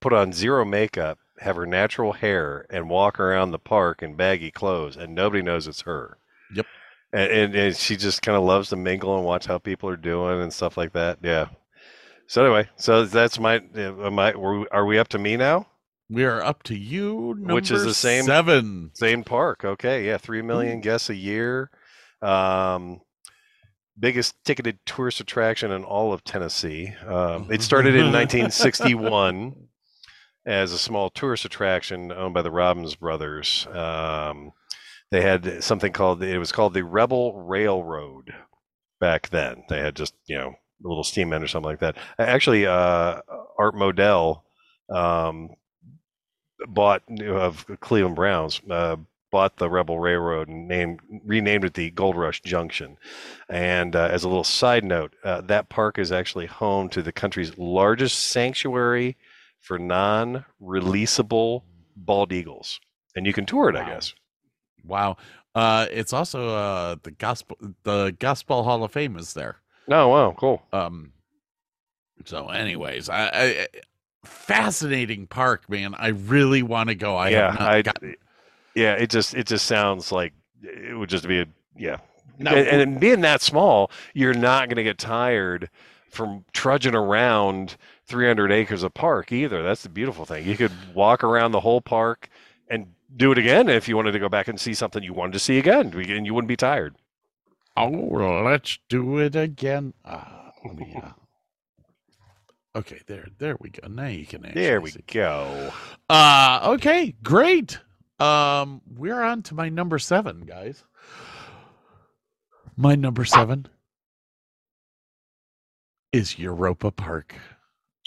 put on zero makeup, have her natural hair, and walk around the park in baggy clothes, and nobody knows it's her. Yep. And, and, and she just kind of loves to mingle and watch how people are doing and stuff like that. Yeah. So anyway, so that's my uh, my. Are we up to me now? We are up to you, number Which is the same- seven. Same park. Okay. Yeah. Three million guests a year. Um, biggest ticketed tourist attraction in all of Tennessee. Um, it started in 1961 as a small tourist attraction owned by the Robbins brothers. Um, they had something called it was called the Rebel Railroad back then. They had just you know a little steam engine or something like that. Actually, uh, Art Modell um, bought of Cleveland Browns uh, bought the Rebel Railroad and named renamed it the Gold Rush Junction. And uh, as a little side note, uh, that park is actually home to the country's largest sanctuary for non-releasable bald eagles, and you can tour it, I guess. Wow. Uh, it's also uh, the gospel. The Gospel Hall of Fame is there. Oh wow, cool. Um. So, anyways, I, I fascinating park, man. I really want to go. I yeah, I, got- yeah, it just it just sounds like it would just be a yeah. No, and, and being that small, you're not going to get tired from trudging around 300 acres of park either. That's the beautiful thing. You could walk around the whole park and do it again if you wanted to go back and see something you wanted to see again, and you wouldn't be tired. Oh, let's do it again. Ah, let me, uh, okay, there, there we go. Now you can. There we see. go. Uh, okay, great. Um, we're on to my number seven, guys. My number seven is Europa Park.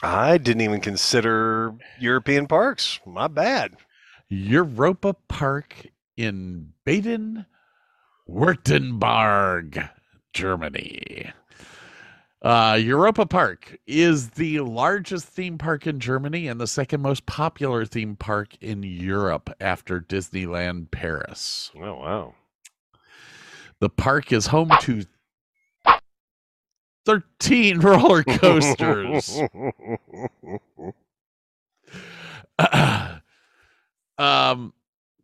I didn't even consider European parks. My bad. Europa Park in Baden Württemberg, Germany. Uh, Europa Park is the largest theme park in Germany and the second most popular theme park in Europe after Disneyland Paris. Oh wow. The park is home to 13 roller coasters. um,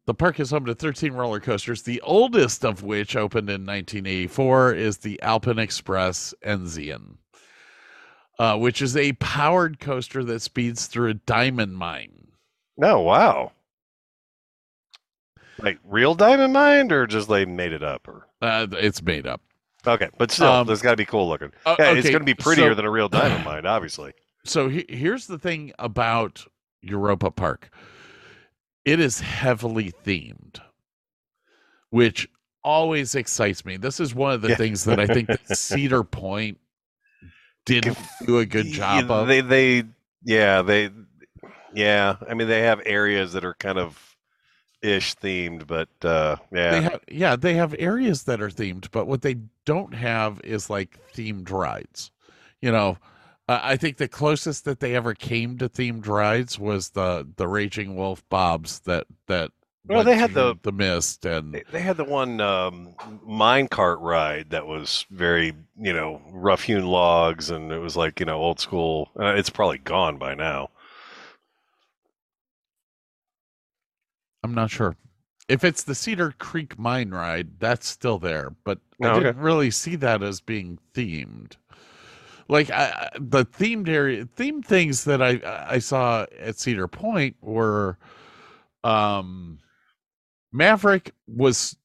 the park is home to 13 roller coasters, the oldest of which opened in 1984 is the Alpine Express Enzian, uh, which is a powered coaster that speeds through a diamond mine. no, wow. Like real diamond mine, or just they made it up, or Uh, it's made up. okay, but still, Um, it's got to be cool looking. Uh, Yeah, it's going to be prettier so- than a real diamond mine, obviously. so he- here's the thing about Europa Park. It is heavily themed, which always excites me. This is one of the Yeah. things that I think that Cedar Point didn't do a good job Yeah, of. They, they, yeah, they, yeah. I mean, they have areas that are kind of ish themed, but uh, yeah, They have, yeah, they have areas that are themed, but what they don't have is like themed rides. You know, uh, I think the closest that they ever came to themed rides was the the Raging Wolf Bobs that that. Well, they had the- the mist and They, they had the one um, mine cart ride that was very, you know, rough hewn logs, and it was like, you know, old school. Uh, it's probably gone by now. I'm not sure. if it's the Cedar Creek Mine Ride, that's still there, but Oh, I okay. didn't really see that as being themed. Like I, the themed area, themed things that I I saw at Cedar Point were, um, Maverick was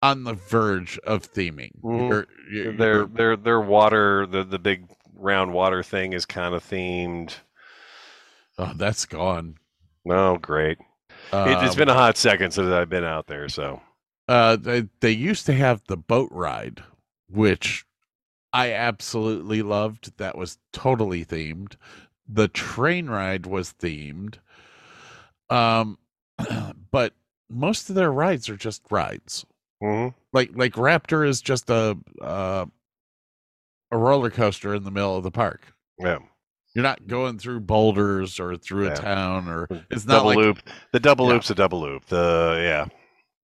on the verge of theming. Mhm. You're- you're- Their their their water the the big round water thing is kind of themed. oh, that's gone. Oh, great! it, it's Um, been a hot second since I've been out there, so Uh, they, they used to have the boat ride, which I absolutely loved. That was totally themed. The train ride was themed. Um, but most of their rides are just rides. Mhm. Like like Raptor is just a uh, a roller coaster in the middle of the park. yeah. You're not going through boulders or through Yeah. a town or it's not double like loop. The double Yeah. loop's a double loop. The yeah.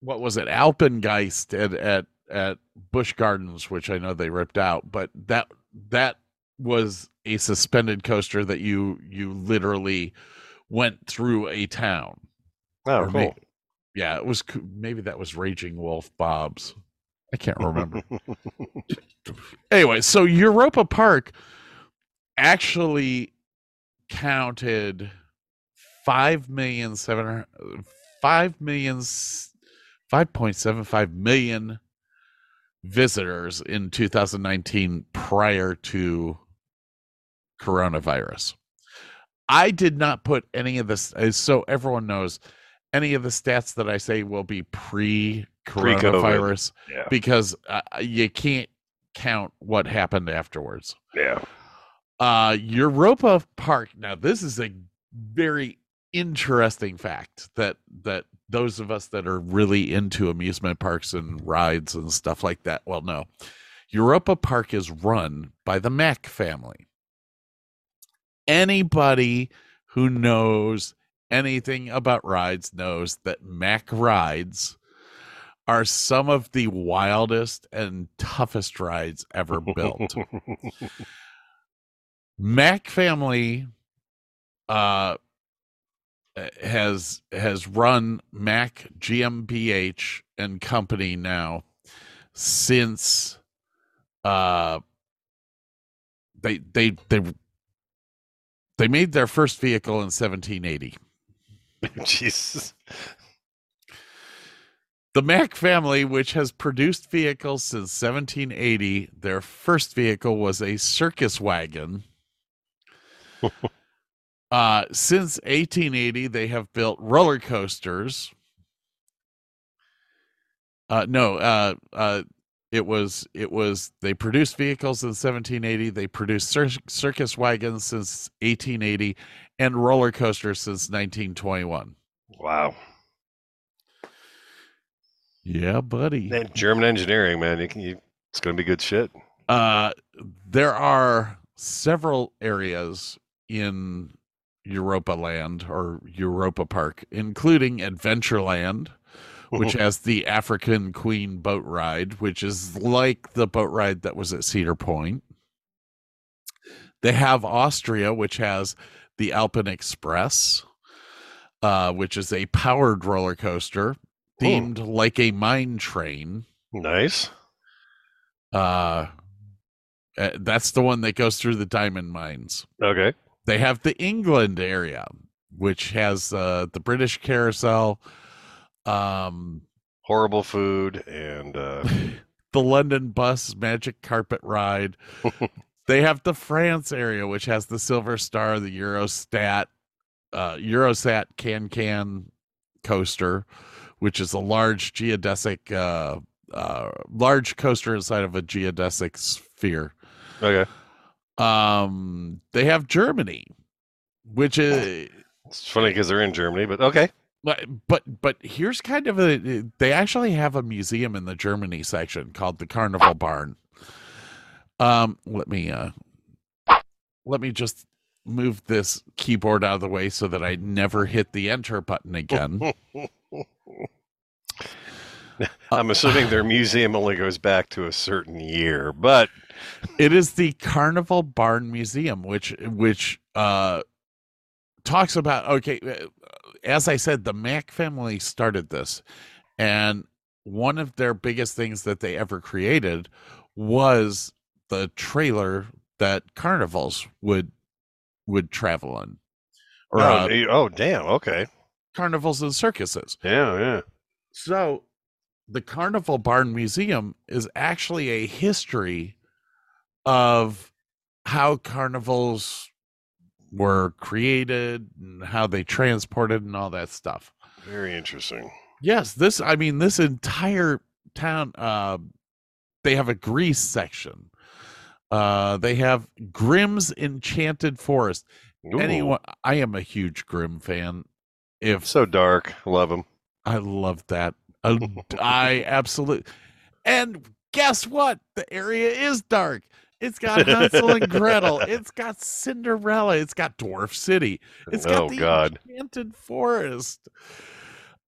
what was it alpengeist at at at busch gardens which i know they ripped out but that that was a suspended coaster that you you literally went through a town. Oh, Or cool. yeah it was maybe that was raging wolf bob's. I can't remember. Anyway so europa park actually counted five million seven five million five point seven five million visitors in 2019 prior to coronavirus. I did not put any of this uh, so everyone knows any of the stats that I say will be pre coronavirus Yeah. because uh, you can't count what happened afterwards Yeah. uh europa park now this is a very interesting fact that that those of us that are really into amusement parks and rides and stuff like that well no europa park is run by the mack family. Anybody who knows anything about rides knows that mack rides are some of the wildest and toughest rides ever built. Mack family uh has has run Mack GmbH and company now since uh they they they they made their first vehicle in 1780. Jesus. The Mack family, which has produced vehicles since 1780, their first vehicle was a circus wagon. uh, since 1880, they have built roller coasters. Uh, no, uh, uh, it was it was they produced vehicles in 1780. They produced cir- circus wagons since 1880, and roller coasters since 1921. Wow. Yeah, buddy. Man, German engineering, man. You can, you, it's going to be good shit. uh there are several areas in Europa Land or Europa Park, including Adventureland, which has the African Queen boat ride, which is like the boat ride that was at Cedar Point. They have Austria, which has the Alpen Express, uh, which is a powered roller coaster themed like a mine train. Nice. Uh, uh, that's the one that goes through the diamond mines. Okay. They have the England area, which has uh, the British Carousel, um, Horrible food and uh, the London Bus Magic Carpet Ride. they have the France area, which has the Silver Star, the Eurostat, uh, Eurosat Can Can coaster, which is a large geodesic, uh, uh, large coaster inside of a geodesic sphere. okay. Um, they have Germany, which is It's funny because they're in Germany, but okay. but but but here's kind of a they actually have a museum in the Germany section called the Carnival Barn. Um, let me uh, let me just move this keyboard out of the way so that I never hit the enter button again. I'm assuming their museum only goes back to a certain year, but it is the Carnival Barn Museum, which which uh talks about okay. uh, As I said, the Mack family started this, and one of their biggest things that they ever created was the trailer that carnivals would would travel on, or oh, uh, oh, damn. Okay. carnivals and circuses. Yeah, yeah. So, the Carnival Barn Museum is actually a history of how carnivals were created and how they transported and all that stuff. Very interesting. Yes, this I mean this entire town uh they have a Greece section. Uh they have Grimm's Enchanted Forest. Ooh, Anyone I am a huge Grimm fan. If so dark. Love them. I love that. Uh, I absolutely. And guess what? The area is dark. It's got Hansel and Gretel. It's got Cinderella. It's got Dwarf City. It's got Oh, the God. Enchanted Forest.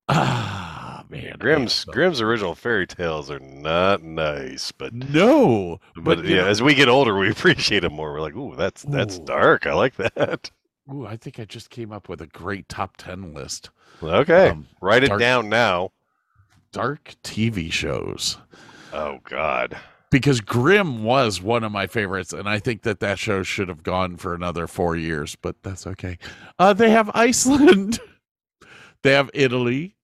Ah, man. Grimm's Grimm's original fairy tales are not nice, but No, but, you yeah, know- as we get older, we appreciate them more. We're like, ooh, that's that's dark. I like that. Ooh, I think I just came up with a great top ten list. Okay, Um, write it dark- down now. Dark TV shows. Oh God. because Grimm was one of my favorites, and I think that that show should have gone for another four years, but that's okay. Uh, they have Iceland, they have Italy,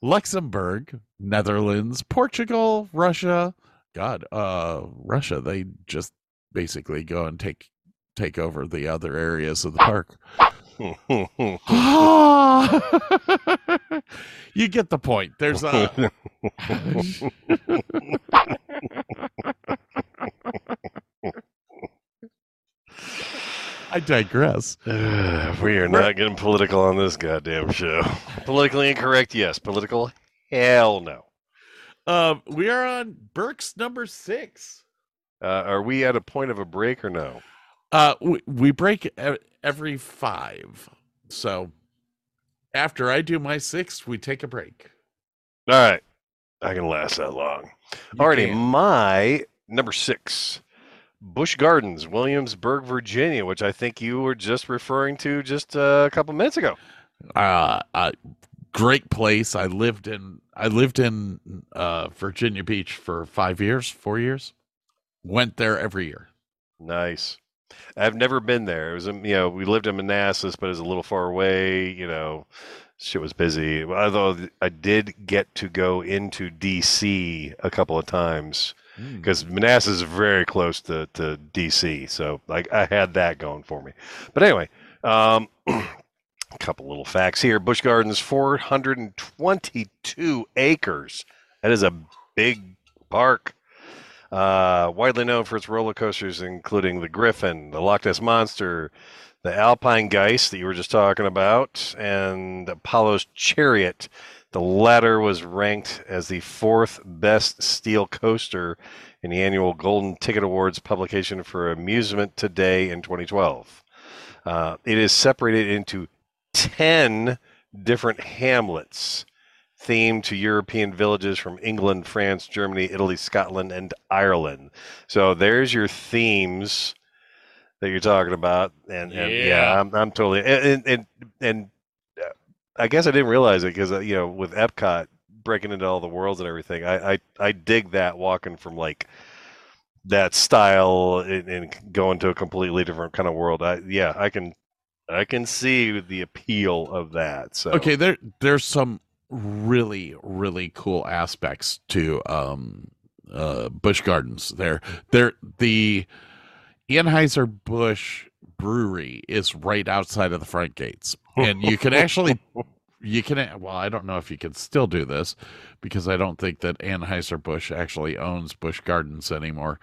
Luxembourg, Netherlands, Portugal, Russia. God, uh, Russia. They just basically go and take take over the other areas of the park. you get the point. There's a. I digress. we are not getting political on this goddamn show. Politically incorrect, yes. Political, hell no. Um, we are on Burke's number six. Uh, are we at a point of a break or no? Uh, we, we break every five. So after I do my sixth, we take a break. All right, I can last that long. You Alrighty, can. my number six, Busch Gardens, Williamsburg, Virginia, which I think you were just referring to just uh, a couple minutes ago. uh, uh great place i lived in i lived in uh virginia beach for five years four years went there every year Nice. I've never been there. It was, in- you know, we lived in Manassas, but it was a little far away. You know, shit was busy. Although I did get to go into DC a couple of times because Manassas is very close to, to DC. So like I had that going for me. But anyway, um, a couple little facts here. Busch Gardens, 422 acres. That is a big park. Uh, widely known for its roller coasters, including the Griffin, the Loch Ness Monster, the Alpengeist that you were just talking about, and Apollo's Chariot. The latter was ranked as the fourth best steel coaster in the annual Golden Ticket Awards publication for Amusement Today in 2012. Uh, it is separated into 10 different hamlets themed to European villages from England, France, Germany, Italy, Scotland, and Ireland. So there's your themes that you're talking about, and, and yeah, Yeah. I'm, I'm totally and and and, and uh, I guess I didn't realize it because uh, you know with Epcot breaking into all the worlds and everything, I I, I dig that walking from like that style and, and going to a completely different kind of world. I yeah, I can I can see the appeal of that. So okay there there's some really really cool aspects to um uh busch gardens. There there the anheuser-busch brewery is right outside of the front gates. And you can actually you can well i don't know if you can still do this because i don't think that anheuser-busch actually owns busch gardens anymore.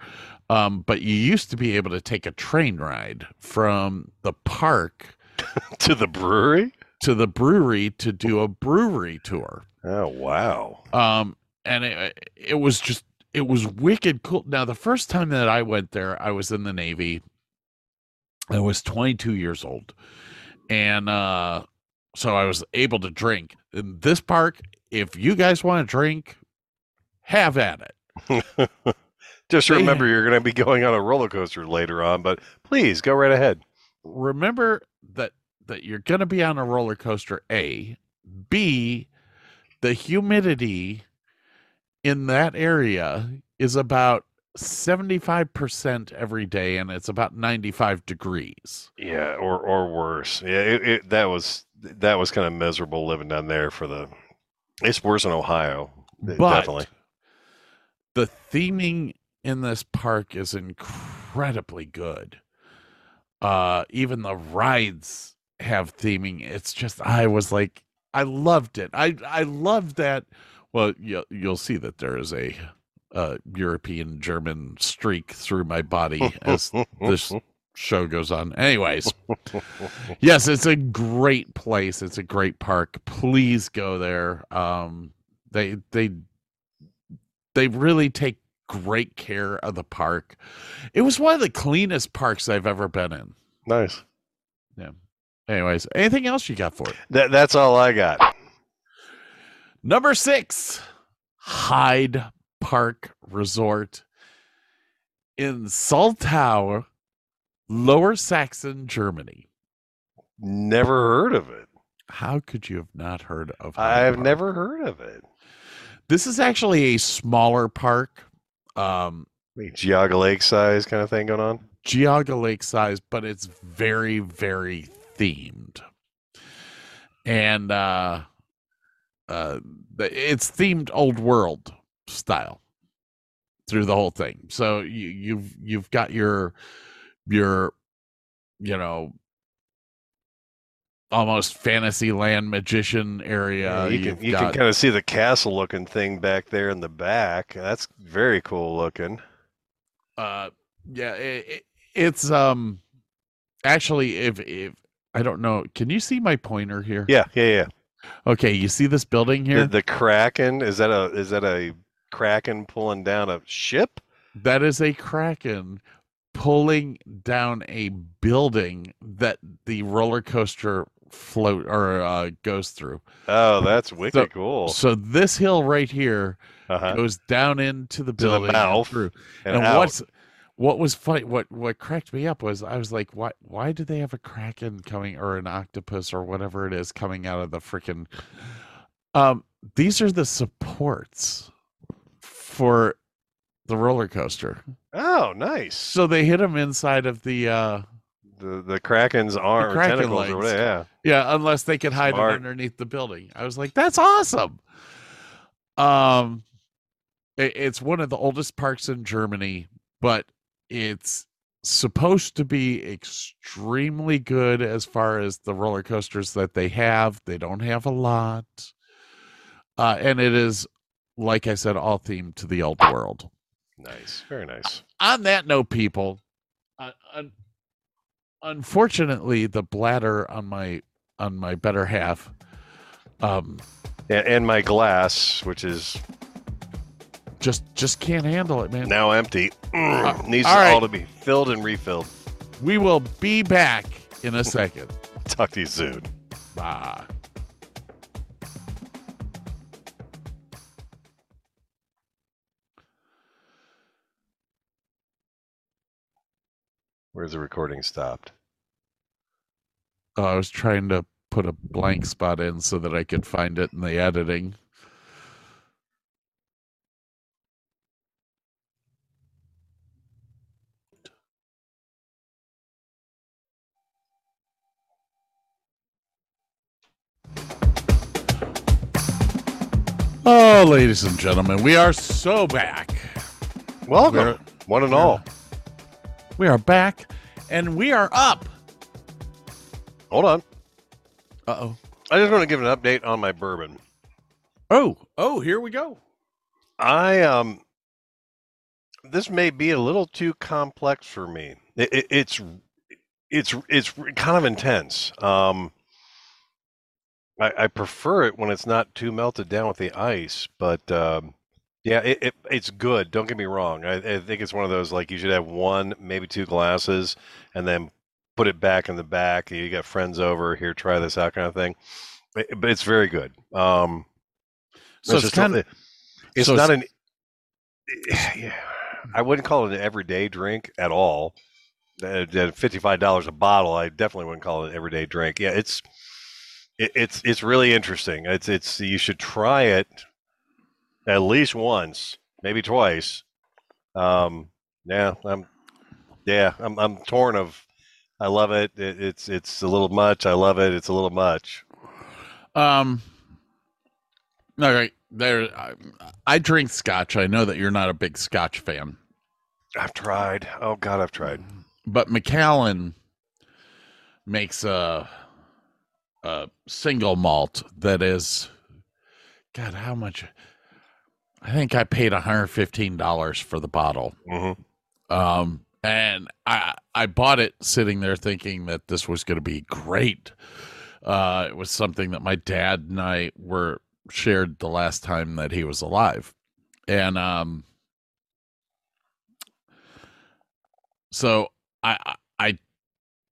Um, but you used to be able to take a train ride from the park to the brewery. To the brewery to do a brewery tour. Oh wow! um and it, it was just it was wicked cool. Now the first time that i went there i was in the navy. I was 22 years old. And uh so i was able to drink. In this park if you guys want to drink have at it. Just remember, you're going to be going on a roller coaster later on, but please go right ahead. remember that that you're going to be on a roller coaster a b the humidity in that area is about 75% every day and it's about 95 degrees. Yeah, or or worse. Yeah, it, it, that was that was kind of miserable living down there for the. It's worse in Ohio, But definitely. the theming in this park is incredibly good. Uh even the rides have theming. It's just I was like I loved it. I I loved that well you, you'll see that there is a uh European German streak through my body as this show goes on. Anyways, yes, it's a great place. It's a great park. Please go there. Um they they they really take great care of the park. It was one of the cleanest parks I've ever been in. Nice. Yeah. Anyways, anything else you got for it? That that's all I got. Number six, Heide Park Resort in Soltau, Lower Saxon, Germany. Never heard of it. How could you have not heard of Heide I've never heard of it. This is actually a smaller park. Um, Geauga Lake size kind of thing going on. Geauga Lake size, but it's very, very themed. And uh uh it's themed old world style through the whole thing. So you you've you've got your your you know almost fantasy land magician area. you can you got- can kind of see the castle looking thing back there in the back. That's very cool looking. uh yeah it, it, it's um actually if if i don't know can you see my pointer here Yeah, yeah, yeah. okay you see this building here The, the kraken is that a is that a kraken pulling down a ship? that is a kraken pulling down a building that the roller coaster float or uh goes through Oh, that's wicked So- cool. so this hill right here Uh-huh. goes down into the To the building mouth through. and and what's what was funny what what cracked me up was i was like why why do they have a kraken coming or an octopus or whatever it is coming out of the freaking um these are the supports for the roller coaster Oh, nice. so they hit them inside of the uh The the kraken's arm or kraken tentacles legs. or whatever. Yeah. yeah unless they could hide Smart. it underneath the building i was like that's awesome um it- it's one of the oldest parks in germany but it's supposed to be extremely good as far as the roller coasters that they have they don't have a lot uh and it is like i said all themed to the old world Nice. Very nice. on that note people uh, un- unfortunately the bladder on my on my better half um And, and my glass, which is just just can't handle it man now empty, Uh, needs all right. all to be filled and refilled. we will be back in a second Talk to you soon. bye Where's the recording stopped? oh, i was trying to put a blank spot in so that i could find it in the editing Oh, ladies and gentlemen, we are so back. Welcome, We're- one and all. We are back and we are up. Hold on. Uh oh. I just want to give an update on my bourbon. Oh, oh, here we go. I um, this may be a little too complex for me. It, it, it's it's it's kind of intense. Um, I, I prefer it when it's not too melted down with the ice, but um, yeah, it, it it's good. Don't get me wrong. I, I think it's one of those like you should have one, maybe two glasses, and then put it back in the back. You got friends over here, try this out, kind of thing. But but it's very good. Um, So it's just kinda, it's so not it's- an yeah, I wouldn't call it an everyday drink at all. At at fifty-five dollars a bottle, I definitely wouldn't call it an everyday drink. Yeah, it's It, it's it's really interesting. It's it's you should try it at least once, maybe twice. Um, yeah, I'm yeah, I'm I'm torn of. I love it. it. It's it's a little much. I love it. It's a little much. Um. All right, there. I, I drink scotch. I know that you're not a big scotch fan, I've tried. Oh God, I've tried. but Macallan makes a a single malt that is. God, how much? I think I paid $115 for the bottle. hmm Um, and I I bought it sitting there thinking that this was going to be great. Uh, it was something that my dad and I were shared the last time that he was alive, and um, so I I I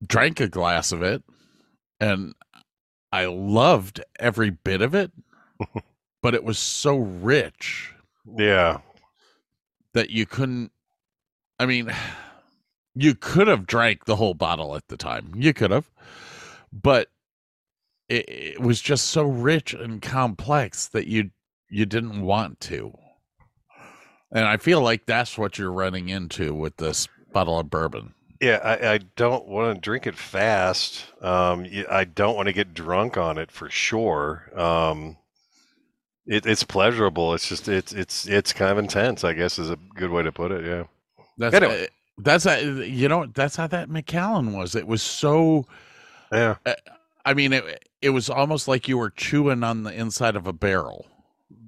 drank a glass of it, and I loved every bit of it, but it was so rich. Yeah. that you couldn't i mean you could have drank the whole bottle at the time. You could have. But it, it was just so rich and complex that you you didn't want to. And i feel like that's what you're running into with this bottle of bourbon Yeah, I, I don't want to drink it fast. Um, I don't want to get drunk on it for sure. Um, it, it's pleasurable. It's just it's it's it's kind of intense. I guess is a good way to put it. Yeah. that's Anyway. uh, that's uh, you know that's how that macallan was it was so Yeah. i mean it, it was almost like you were chewing on the inside of a barrel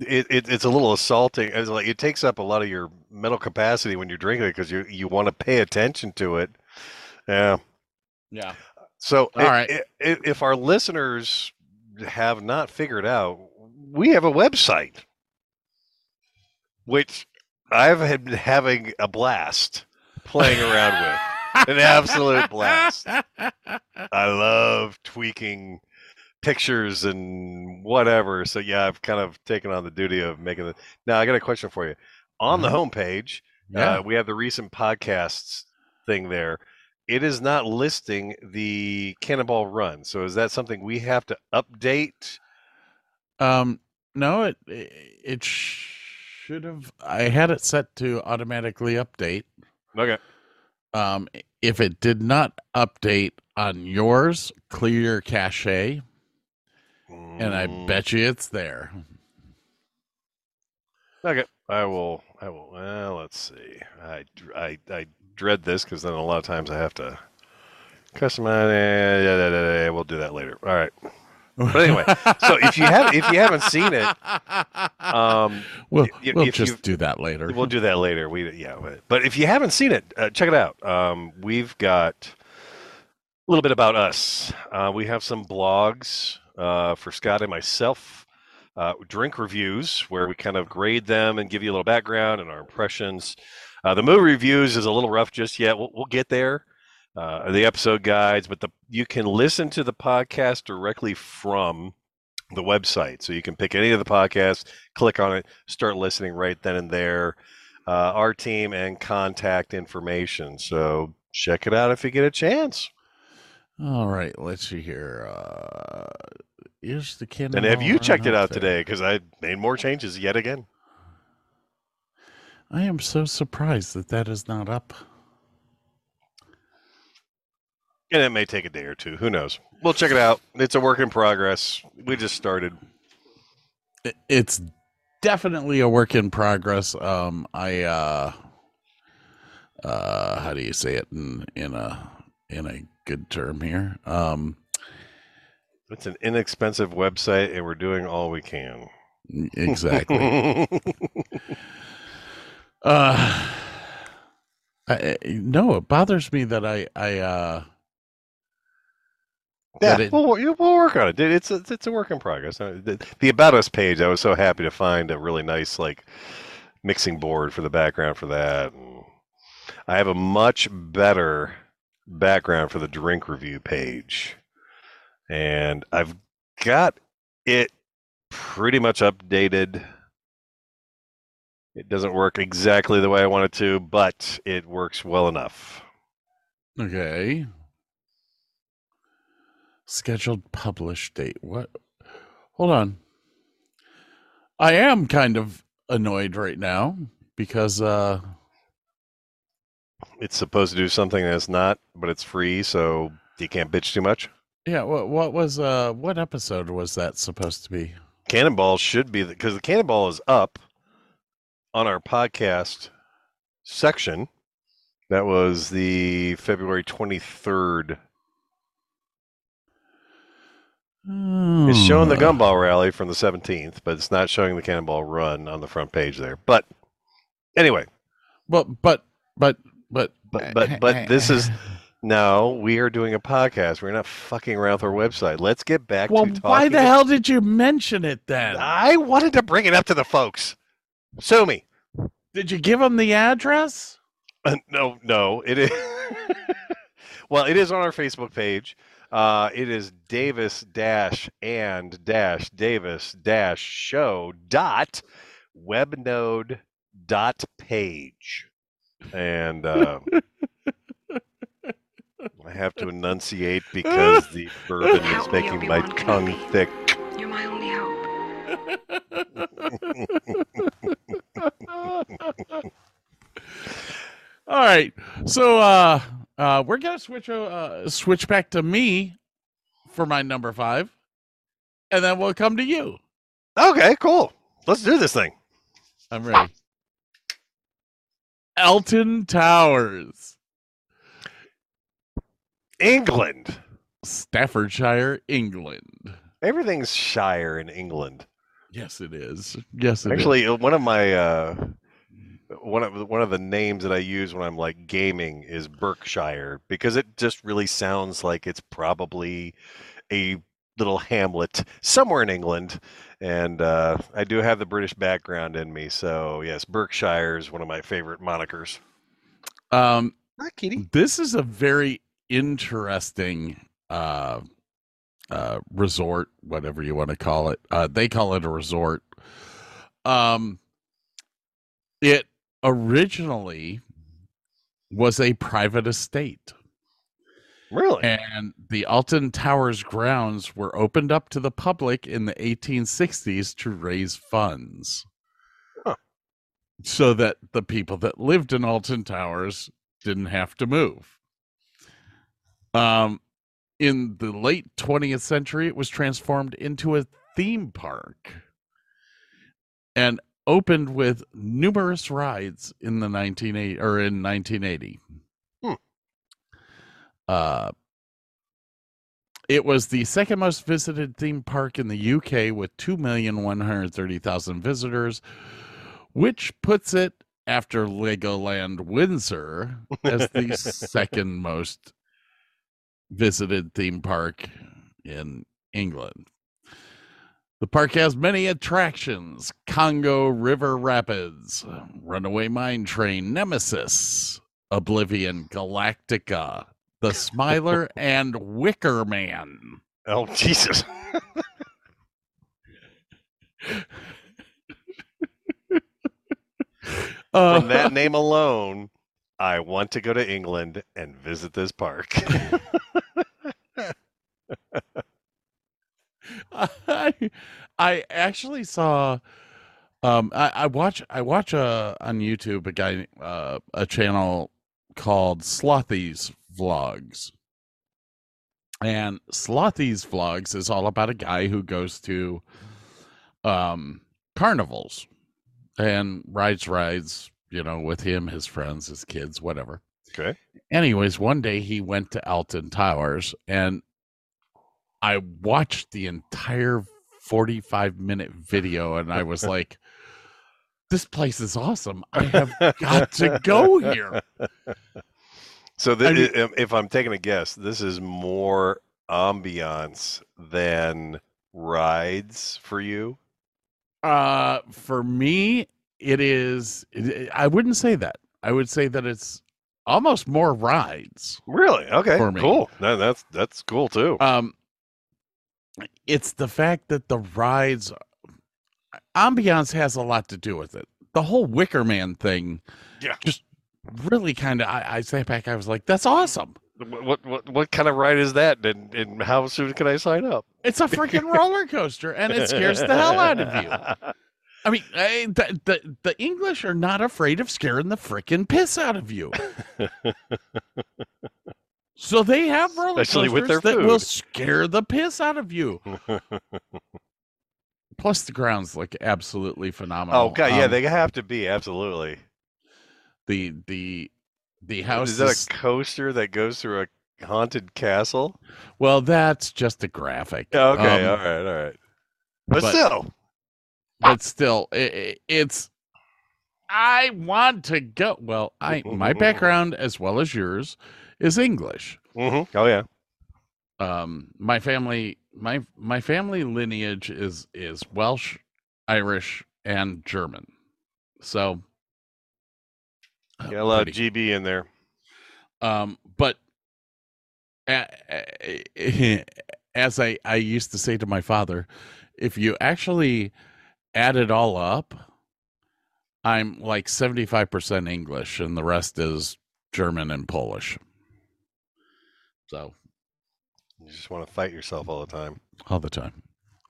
It, it it's a little assaulting. It's like it takes up a lot of your mental capacity when you're drinking it because you you want to pay attention to it. Yeah. yeah So, All right. if our listeners have not figured out, we have a website, which I've been having a blast playing around with. An absolute blast. I love tweaking pictures and whatever. So yeah, I've kind of taken on the duty of making the. Now I got a question for you. On the homepage, Yeah. uh, we have the recent podcasts thing there. It is not listing the Cannonball Run. So is that something we have to update? Um, no, it it, should have. I had it set to automatically update. Okay. Um, if it did not update on yours, clear your cache, and I Mm, bet you it's there. Okay. I will. I will. Well, let's see. I I I dread this because then a lot of times I have to customize. Yeah, yeah, yeah, yeah, we'll do that later. All right. But anyway, so if you have if you haven't seen it, um, we'll y- we'll just you- do that later. We'll do that later. We yeah, but- but if you haven't seen it, uh, check it out. Um, we've got a little bit about us. Uh, we have some blogs uh, for Scott and myself. Uh, drink reviews where we kind of grade them and give you a little background and our impressions. Uh, the movie reviews is a little rough just yet. We'll, we'll get there. Uh, the episode guides, but the you can listen to the podcast directly from the website. So you can pick any of the podcasts, click on it, start listening right then and there. Uh, our team and contact information. So check it out if you get a chance. All right, let's see here. Uh, is the Cannonball And have you checked it out there? today? Because I made more changes yet again. I am so surprised that that is not up. And it may take a day or two. Who knows? We'll check it out. It's a work in progress. We just started. It's definitely a work in progress. Um, I uh, uh, how do you say it in in a in a good term here? Um, It's an inexpensive website, and we're doing all we can. exactly. uh, I, no, it bothers me that I I uh Yeah, it- we'll, we'll work on it. It's a, it's a work in progress. Uh, The, the about us page, I was so happy to find a really nice like mixing board for the background for that. And I have a much better background for the drink review page, and I've got it pretty much updated. It doesn't work exactly the way I want it to, but it works well enough. okay. Scheduled publish date. What? Hold on. I am kind of annoyed right now because uh It's supposed to do something that's not, but it's free, so you can't bitch too much. yeah, what what was uh what episode was that supposed to be? Cannonball should be because the Cannonball is up on our podcast section. That was the February 23rd. It's hmm. showing the Hmm. Gumball rally from the 17th, but it's not showing the Cannonball run on the front page there. But anyway, But but but but eh, but but but this is eh. no, we are doing a podcast. We're not fucking around with our website. Let's get back Well, to talking. why the hell did you mention it then? I wanted to bring it up to the folks. Sue me. Did you give them the address? Uh, no, no, it is. well, it is on our Facebook page. Uh, it is Davis dash and dash Davis dash show dot webnode dot page, and uh, I have to enunciate because the bourbon is making my tongue thick. You're my only hope. All right. So uh uh we're gonna switch uh switch back to me for my number five. And then we'll come to you. Okay, cool. Let's do this thing. I'm ready. Alton Towers, England. Staffordshire, England. Everything's Shire in England. Yes, it is. Yes, it is. Actually, uh, one of my uh, one of one of the names that I use when I'm like gaming is Berkshire because it just really sounds like it's probably a little hamlet somewhere in England, and uh, I do have the British background in me, so yes, Berkshire is one of my favorite monikers. Um, Hi, Kitty. this is a very interesting uh, uh, resort, whatever you want to call it. Uh, they call it a resort. Um, it originally was a private estate, Really? and the Alton Towers grounds were opened up to the public in the 1860s to raise funds. Huh. So that the people that lived in Alton Towers didn't have to move. Um, in the late 20th century, it was transformed into a theme park and opened with numerous rides in the 1980 or in 1980. Hmm. Uh, it was the second most visited theme park in the UK with 2,130,000 visitors, which puts it after Legoland Windsor as the second most visited theme park in England. The park has many attractions Congo River Rapids, Runaway Mine Train, Nemesis, Oblivion, Galactica, The Smiler, and Wicker Man. Oh Jesus! Uh, From that name alone, I want to go to England and visit this park. I, I actually saw um I, I watch I watch uh on YouTube a guy uh a channel called Slothy's Vlogs. And Slothy's Vlogs is all about a guy who goes to um carnivals and rides rides, you know, with him, his friends, his kids, whatever. okay. anyways, one day he went to Alton Towers and I watched the entire 45 minute video and I was like, this place is awesome. I have got to go here. So, th- I mean- if I'm taking a guess, this is more ambiance than rides for you. Uh, for me, it is, it- I wouldn't say that. I would say that it's almost more rides. Really? Okay. For me. Cool. No, that's that's cool too. Um, it's the fact that the rides, ambiance has a lot to do with it. The whole Wicker Man thing, Yeah. just really kind of. I, I sat back. I was like, "That's awesome." What, what what what kind of ride is that? And, and how soon can I sign up? It's a freaking roller coaster, and it scares the hell out of you. I mean, I, the, the the English are not afraid of scaring the freaking piss out of you. So they have roller Especially coasters that will scare the piss out of you. Plus, the grounds look absolutely phenomenal. oh god, yeah, Um, they have to be absolutely. the the the house Is that a coaster that goes through a haunted castle? well, that's just a graphic. Okay, Um, all right, all right. But, but- still, but still, i i- it's. I want to go. Well, I my background as well as yours is English. hmm oh yeah, Um, my family, my my family lineage is is Welsh, Irish, and German. So, uh, got a lot of GB in there. Um, but as I, I used to say to my father, if you actually add it all up, I'm like 75% English and the rest is German and Polish. So You just want to fight yourself all the time. all the time,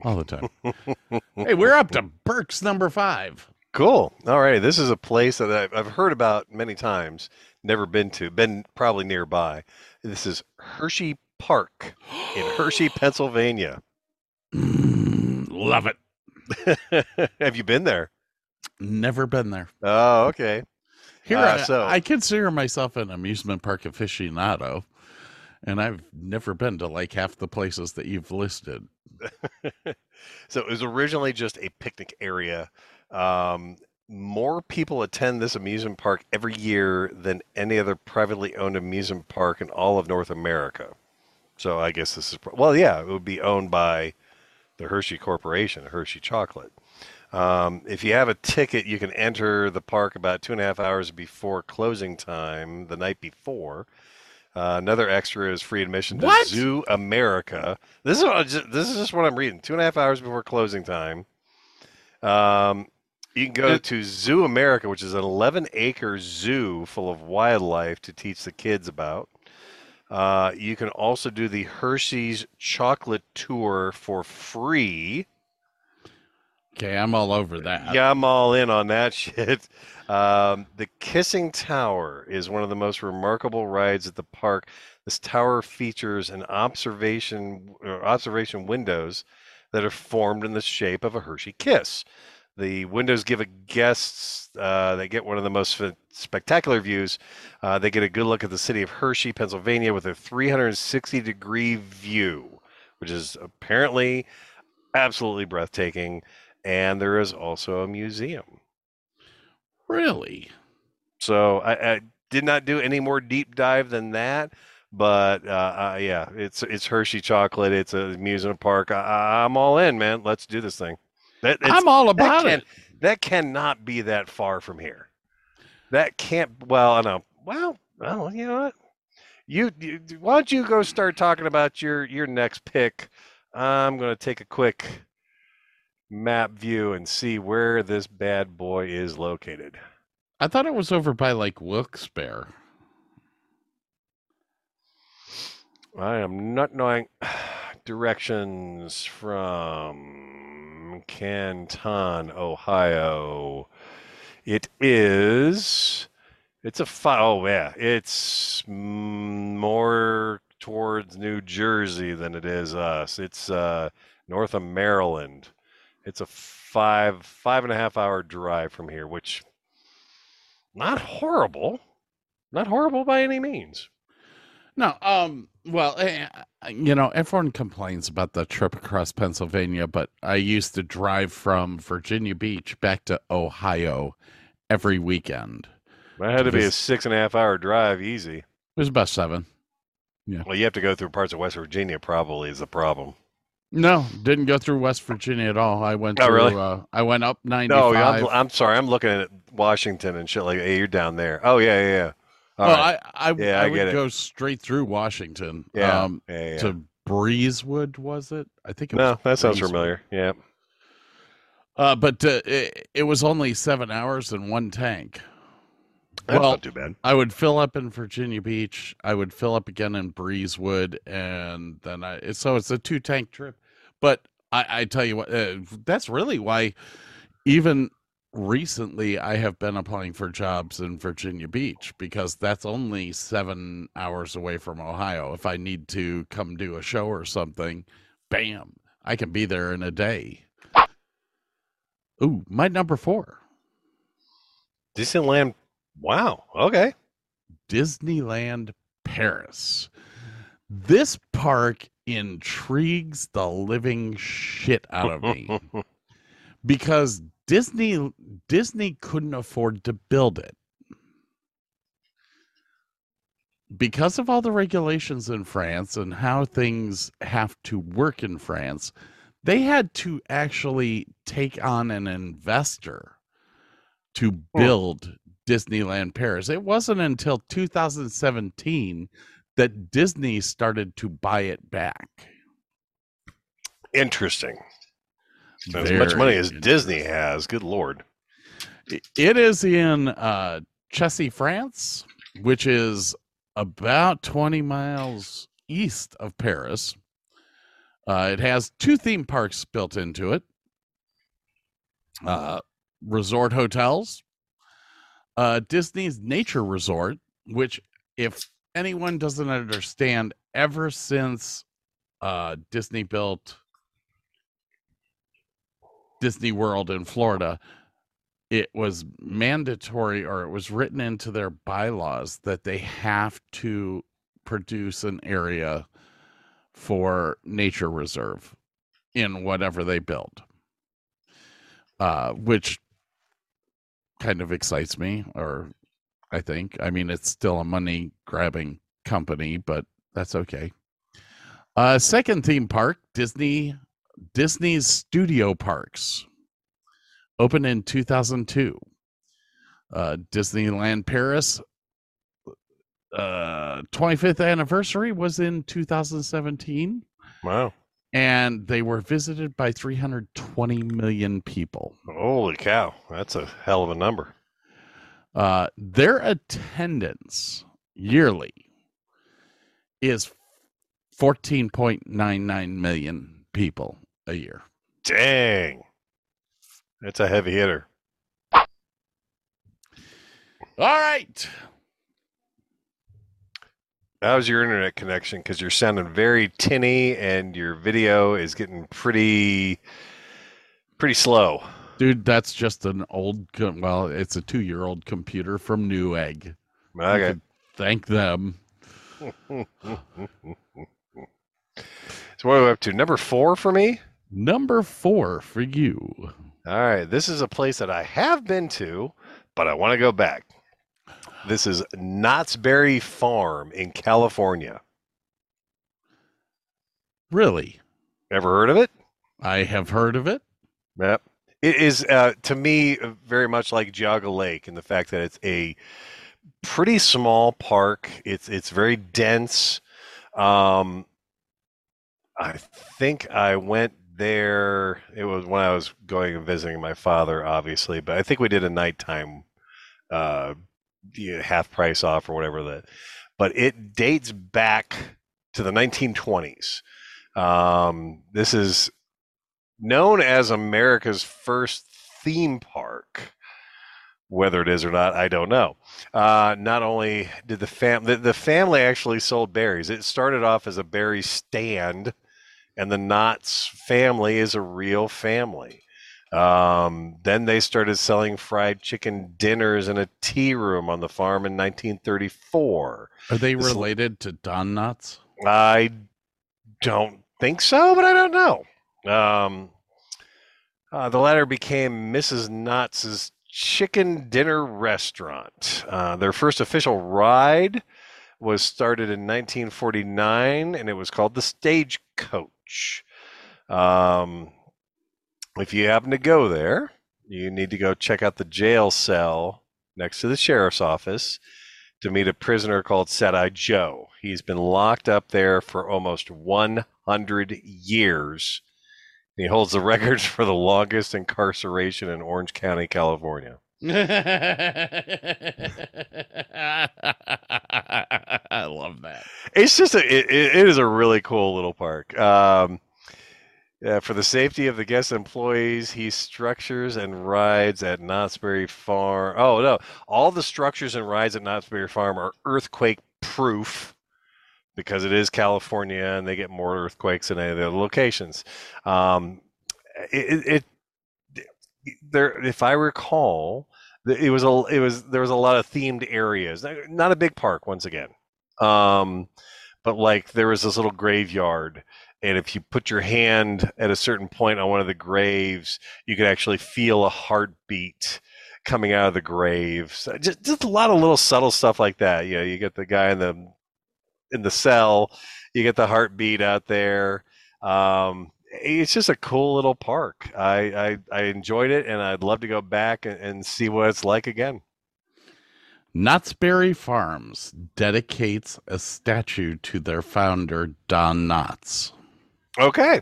all the time. hey, we're up to Burke's number five. Cool. All right. This is a place that I've, I've heard about many times, never been to, been probably nearby. This is Hershey Park in Hershey, Pennsylvania. Mm, love it. Have you been there? Never been there. Oh, okay. Here, Ah, I, so- I consider myself an amusement park aficionado, and I've never been to like half the places that you've listed. so it was originally just a picnic area. Um, more people attend this amusement park every year than any other privately owned amusement park in all of North America. So I guess this is well, yeah, it would be owned by the Hershey Corporation, Hershey Chocolate. Um, if you have a ticket, you can enter the park about two and a half hours before closing time the night before. Uh, another extra is free admission to What? Zoo America. This is what I this is just what I'm reading. Two and a half hours before closing time. Um, you can go to Zoo America, which is an 11 acre zoo full of wildlife to teach the kids about. Uh, you can also do the Hershey's chocolate tour for free. Okay, I'm all over that. Yeah, I'm all in on that shit. Um, the Kissing Tower is one of the most remarkable rides at the park. This tower features an observation or observation windows that are formed in the shape of a Hershey kiss. The windows give a guests uh, they get one of the most spectacular views. Uh, they get a good look at the city of Hershey, Pennsylvania, with a 360 degree view, which is apparently absolutely breathtaking. And there is also a museum. Really? So I, I did not do any more deep dive than that. But uh, uh, yeah, it's it's Hershey chocolate. It's a amusement park. I, I'm all in, man. Let's do this thing. That, I'm all that about can- it. That cannot be that far from here. That can't. Well, I know. Well, well, you know what? You, you why don't you go start talking about your your next pick? I'm going to take a quick map view and see where this bad boy is located. I thought it was over by like Wilkes-Barre. I am not knowing directions from Canton, Ohio. It is. It's a fi- oh yeah, it's more towards New Jersey than it is us. It's uh, north of Maryland. It's a five five and a half hour drive from here, which not horrible, not horrible by any means. No, um, well, eh, you know, everyone complains about the trip across Pennsylvania, but I used to drive from Virginia Beach back to Ohio every weekend. That had to be a six and a half hour drive, easy. It was about seven. Yeah. Well, you have to go through parts of West Virginia. Probably is the problem. No, didn't go through West Virginia at all. I went Oh, through, really? uh, I went up No, 95. I'm, I'm sorry. I'm looking at Washington and shit like. Hey, you're down there. Oh yeah, yeah, yeah. All well, right. I, I, Yeah, I, I would get it. go straight through Washington. Yeah, Um, yeah, yeah. to Breezewood, was it? I think it no, was that sounds Breezewood. familiar. Yeah. Uh, but uh, it, it was only seven hours and one tank. That's Well, not too bad. I would fill up in Virginia Beach. I would fill up again in Breezewood, and then I. So it's a two tank trip. But I, I tell you what, uh, that's really why, even recently, I have been applying for jobs in Virginia Beach because that's only seven hours away from Ohio. If I need to come do a show or something, bam, I can be there in a day. Ooh, my number four. Disneyland. Wow. Okay. Disneyland Paris. This park intrigues the living shit out of me because Disney Disney couldn't afford to build it. Because of all the regulations in France and how things have to work in France, they had to actually take on an investor to build Disneyland Paris. It wasn't until 2017 that Disney started to buy it back. Interesting. As much money as Disney has, good lord. It is in uh, Chessy, France, which is about 20 miles east of Paris. Uh, it has two theme parks built into it uh, resort hotels, uh, Disney's Nature Resort, which, if anyone doesn't understand, ever since uh, Disney built Disney World in Florida, it was mandatory or it was written into their bylaws that they have to produce an area for nature reserve in whatever they build. Uh, which kind of excites me or i think. I mean it's still a money grabbing company but that's okay. Uh, second theme park disney disney's studio parks opened in 2002 uh, disneyland paris uh 25th anniversary was in 2017 Wow. and they were visited by 320 million people Holy cow. That's a hell of a number. uh their attendance yearly is 14.99 million people a year Dang. That's a heavy hitter. all right How's your internet connection? Because you're sounding very tinny and your video is getting pretty pretty slow. dude that's just an old well it's a two-year-old computer from newegg Okay. thank them so what are we up to? Number four for me? Number four for you All right. This is a place that I have been to, but I want to go back. This is Knott's Berry Farm in California. really Ever heard of it? i have heard of it Yep. It is uh, to me very much like Geauga Lake in the fact that it's a pretty small park. It's it's very dense. Um, I think I went there. It was when I was going and visiting my father, obviously, but I think we did a nighttime uh, half price off or whatever that. But it dates back to the 1920s. Um, this is known as America's first theme park. Whether it is or not, I don't know. Uh, not only did the fam the, the family actually sold berries. It started off as a berry stand, and the Knott's family is a real family. Um, then they started selling fried chicken dinners in a tea room on the farm in 1934. are they This- related to Don Knotts I don't think so, but I don't know. Um, uh, the latter became Mrs. Knott's Chicken Dinner Restaurant. Uh, their first official ride was started in 1949, and it was called the Stagecoach. Um, if you happen to go there, you need to go check out the jail cell next to the sheriff's office to meet a prisoner called Set Joe. He's been locked up there for almost 100 years. He holds the records for the longest incarceration in Orange County, California. I love that. It's just a it, it is a really cool little park. Um, yeah, for the safety of the guest employees, he structures and rides at Knott's Berry Farm. Oh no, all the structures and rides at Knott's Berry Farm are earthquake proof because it is California and they get more earthquakes than any of the other locations. Um, it, it there, if I recall, it was a it was there was a lot of themed areas. Not a big park once again, um, but like there was this little graveyard, and if you put your hand at a certain point on one of the graves, you could actually feel a heartbeat coming out of the graves. Just just a lot of little subtle stuff like that. You know, you get the guy in the in the cell, you get the heartbeat out there. Um, it's just a cool little park. I, I I enjoyed it, and I'd love to go back and, and see what it's like again. Knott's Berry Farms dedicates a statue to their founder, Don Knotts. Okay.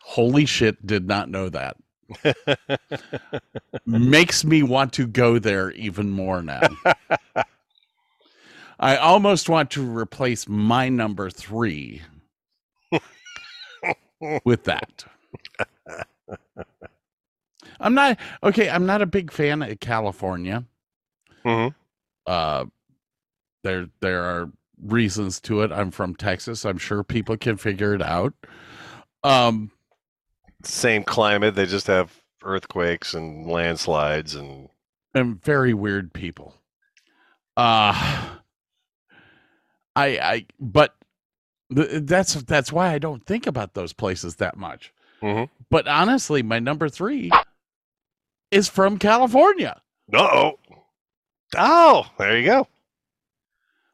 Holy shit, did not know that. Makes me want to go there even more now. I almost want to replace my number three with that. I'm not okay. I'm not a big fan of California. Mhm. Uh, there there are reasons to it. I'm from Texas. I'm sure people can figure it out. Um, Same climate. They just have earthquakes and landslides and and very weird people. Uh I I but that's that's why I don't think about those places that much. Mhm. But honestly, my number 3 is from California. oh, oh, there you go.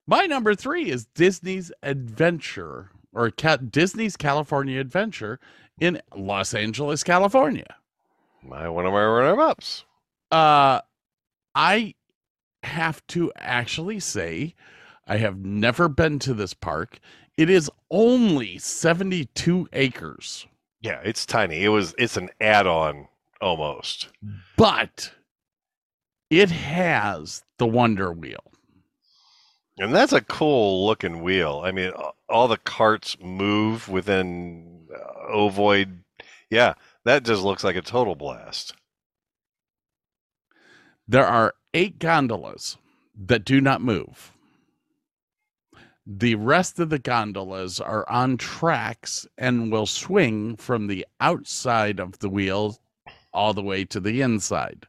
My number 3 is Disney's Adventure or Ca- Disney's California Adventure in Los Angeles, California. My one of my runner-ups. Uh, I have to actually say, I have never been to this park. It is only 72 acres, Yeah, it's tiny. It was. It's an add-on almost. but it has the Wonder Wheel. And that's a cool looking wheel. I mean, all the carts move within uh, ovoid. Yeah, that just looks like a total blast. There are eight gondolas that do not move. The rest of the gondolas are on tracks and will swing from the outside of the wheel all the way to the inside.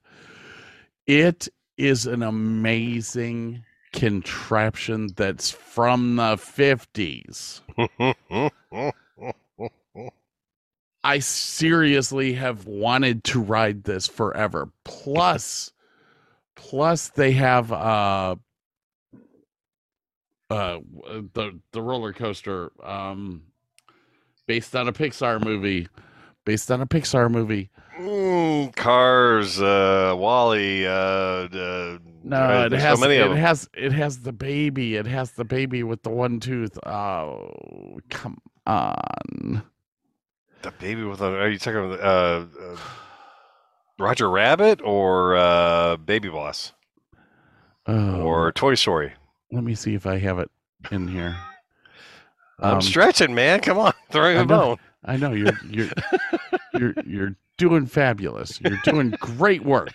It is an amazing contraption that's from the 50s. I seriously have wanted to ride this forever. Plus, plus they have uh uh the the roller coaster um based on a Pixar movie based on a Pixar movie. Cars, uh, WALL-E. Uh, uh, No, uh, it has so it has it has the baby. It has the baby with the one tooth. Oh, come on. The baby with a. Are you talking about uh, uh, Roger Rabbit or uh, Baby Boss Oh, or Toy Story? Let me see if I have it in here. I'm Um, stretching, man. Come on, throw I a bone. I know you're you're you're you're doing fabulous. You're doing great work.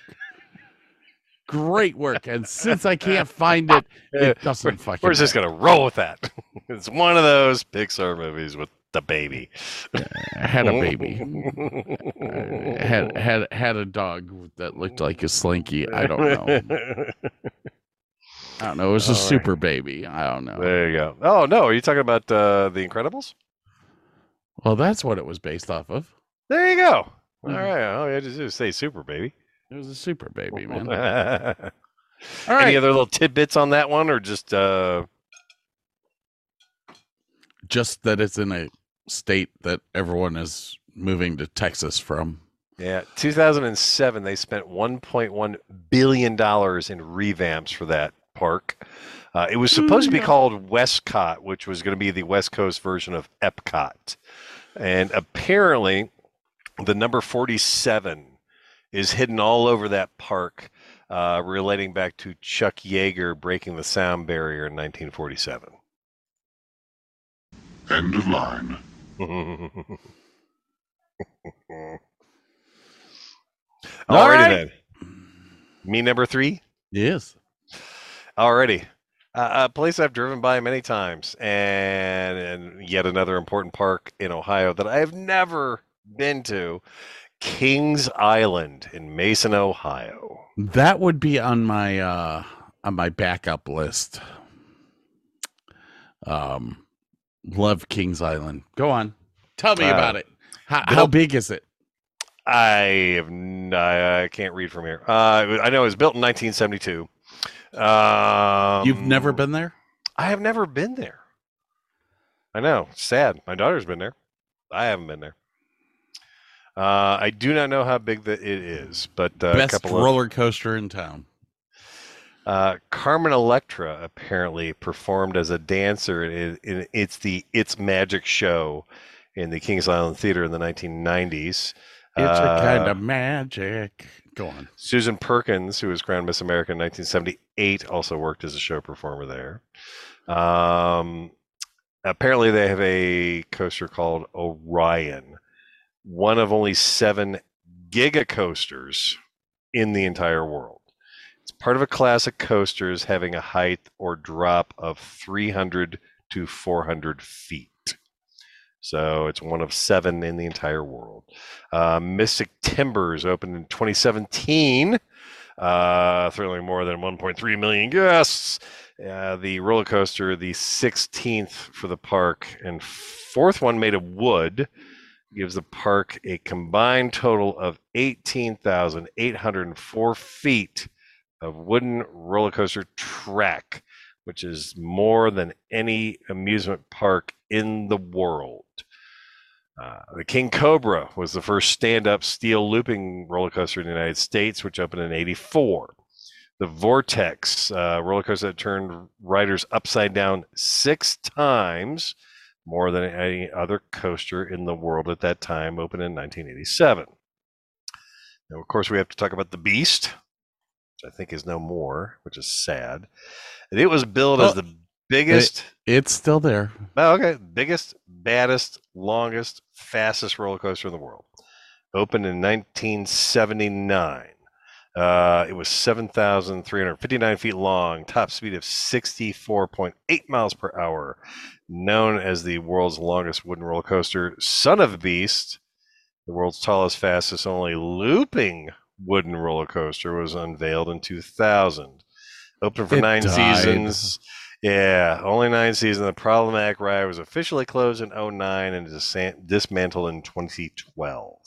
Great work. And since I can't find it, it doesn't fucking We're just matter. gonna roll with that. it's one of those Pixar movies with the baby. had a baby. Uh, had had had a dog that looked like a slinky. I don't know. I don't know. It was a All right. super baby. I don't know. There you go. Oh no, are you talking about uh, the Incredibles? Well, that's what it was based off of. There you go. All Mhm. right. Oh, yeah, just, just say super baby. It was a super baby, man. All All Any other little tidbits on that one, or just uh, Just that it's in a state that everyone is moving to Texas from. yeah? 2007, they spent 1.1 billion dollars in revamps for that park. Uh, it was supposed to be called Westcot, which was going to be the West Coast version of Epcot, and apparently, the number 47 is hidden all over that park, uh, relating back to Chuck Yeager breaking the sound barrier in 1947. End of line. Alrighty right. then. Me number three. Yes. Alrighty. Uh, a place I've driven by many times, and, and yet another important park in Ohio that I have never been to Kings Island in Mason, Ohio. That would be on my uh on my backup list. Um love Kings Island. Go on. Tell me Uh, about it. How, how big is it? I have n- I, I can't read from here. Uh, I know it was built in 1972. Um, You've never been there? I have never been there. I know. Sad. My daughter's been there. I haven't been there. Uh, I do not know how big the, it is, but uh, a Best couple of roller coaster in town. Uh, Carmen Electra apparently performed as a dancer in, in it's the It's Magic show in the Kings Island Theater in the 1990s. It's a kind Uh, of magic. Go on. Susan Perkins, who was crowned Miss America in 1978, also worked as a show performer there. Um, apparently, they have a coaster called Orion, one of only seven giga coasters in the entire world. It's part of a class of coasters having a height or drop of 300 to 400 feet. So it's one of seven in the entire world. Uh, Mystic Timbers opened in 2017, uh, thrilling more than 1.3 million guests. Uh, the roller coaster, the 16th for the park, and fourth one made of wood, gives the park a combined total of 18,804 feet of wooden roller coaster track, which is more than any amusement park in the world. Uh, the King Cobra was the first stand up steel looping roller coaster in the United States, which opened in 84. The Vortex uh, roller coaster that turned riders upside down six times, more than any other coaster in the world at that time, opened in 1987. Now, of course, we have to talk about the Beast, which I think is no more, which is sad. And it was billed as the biggest. It's still there. Oh, okay. Biggest, baddest, longest, fastest roller coaster in the world. Opened in 1979. Uh, it was 7,359 feet long, top speed of 64.8 miles per hour, known as the world's longest wooden roller coaster. Son of a Beast, the world's tallest, fastest, only looping wooden roller coaster, was unveiled in 2000. Open for It nine died. seasons. Yeah, only nine seasons. The problematic ride was officially closed in 09 and dis- dismantled in 2012.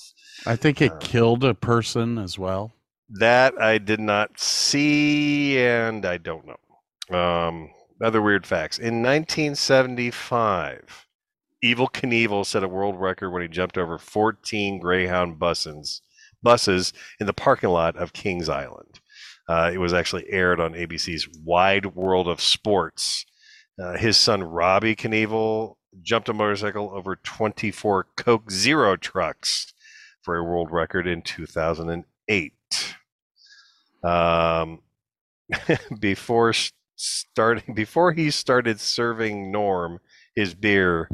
I think it Uh, killed a person as well. That I did not see, and I don't know. Um, other weird facts. In 1975, Evel Knievel set a world record when he jumped over 14 Greyhound buses, buses in the parking lot of Kings Island. Uh, it was actually aired on ABC's Wide World of Sports. Uh, his son Robbie Knievel jumped a motorcycle over 24 Coke Zero trucks for a world record in 2008. Um, before starting, before he started serving Norm his beer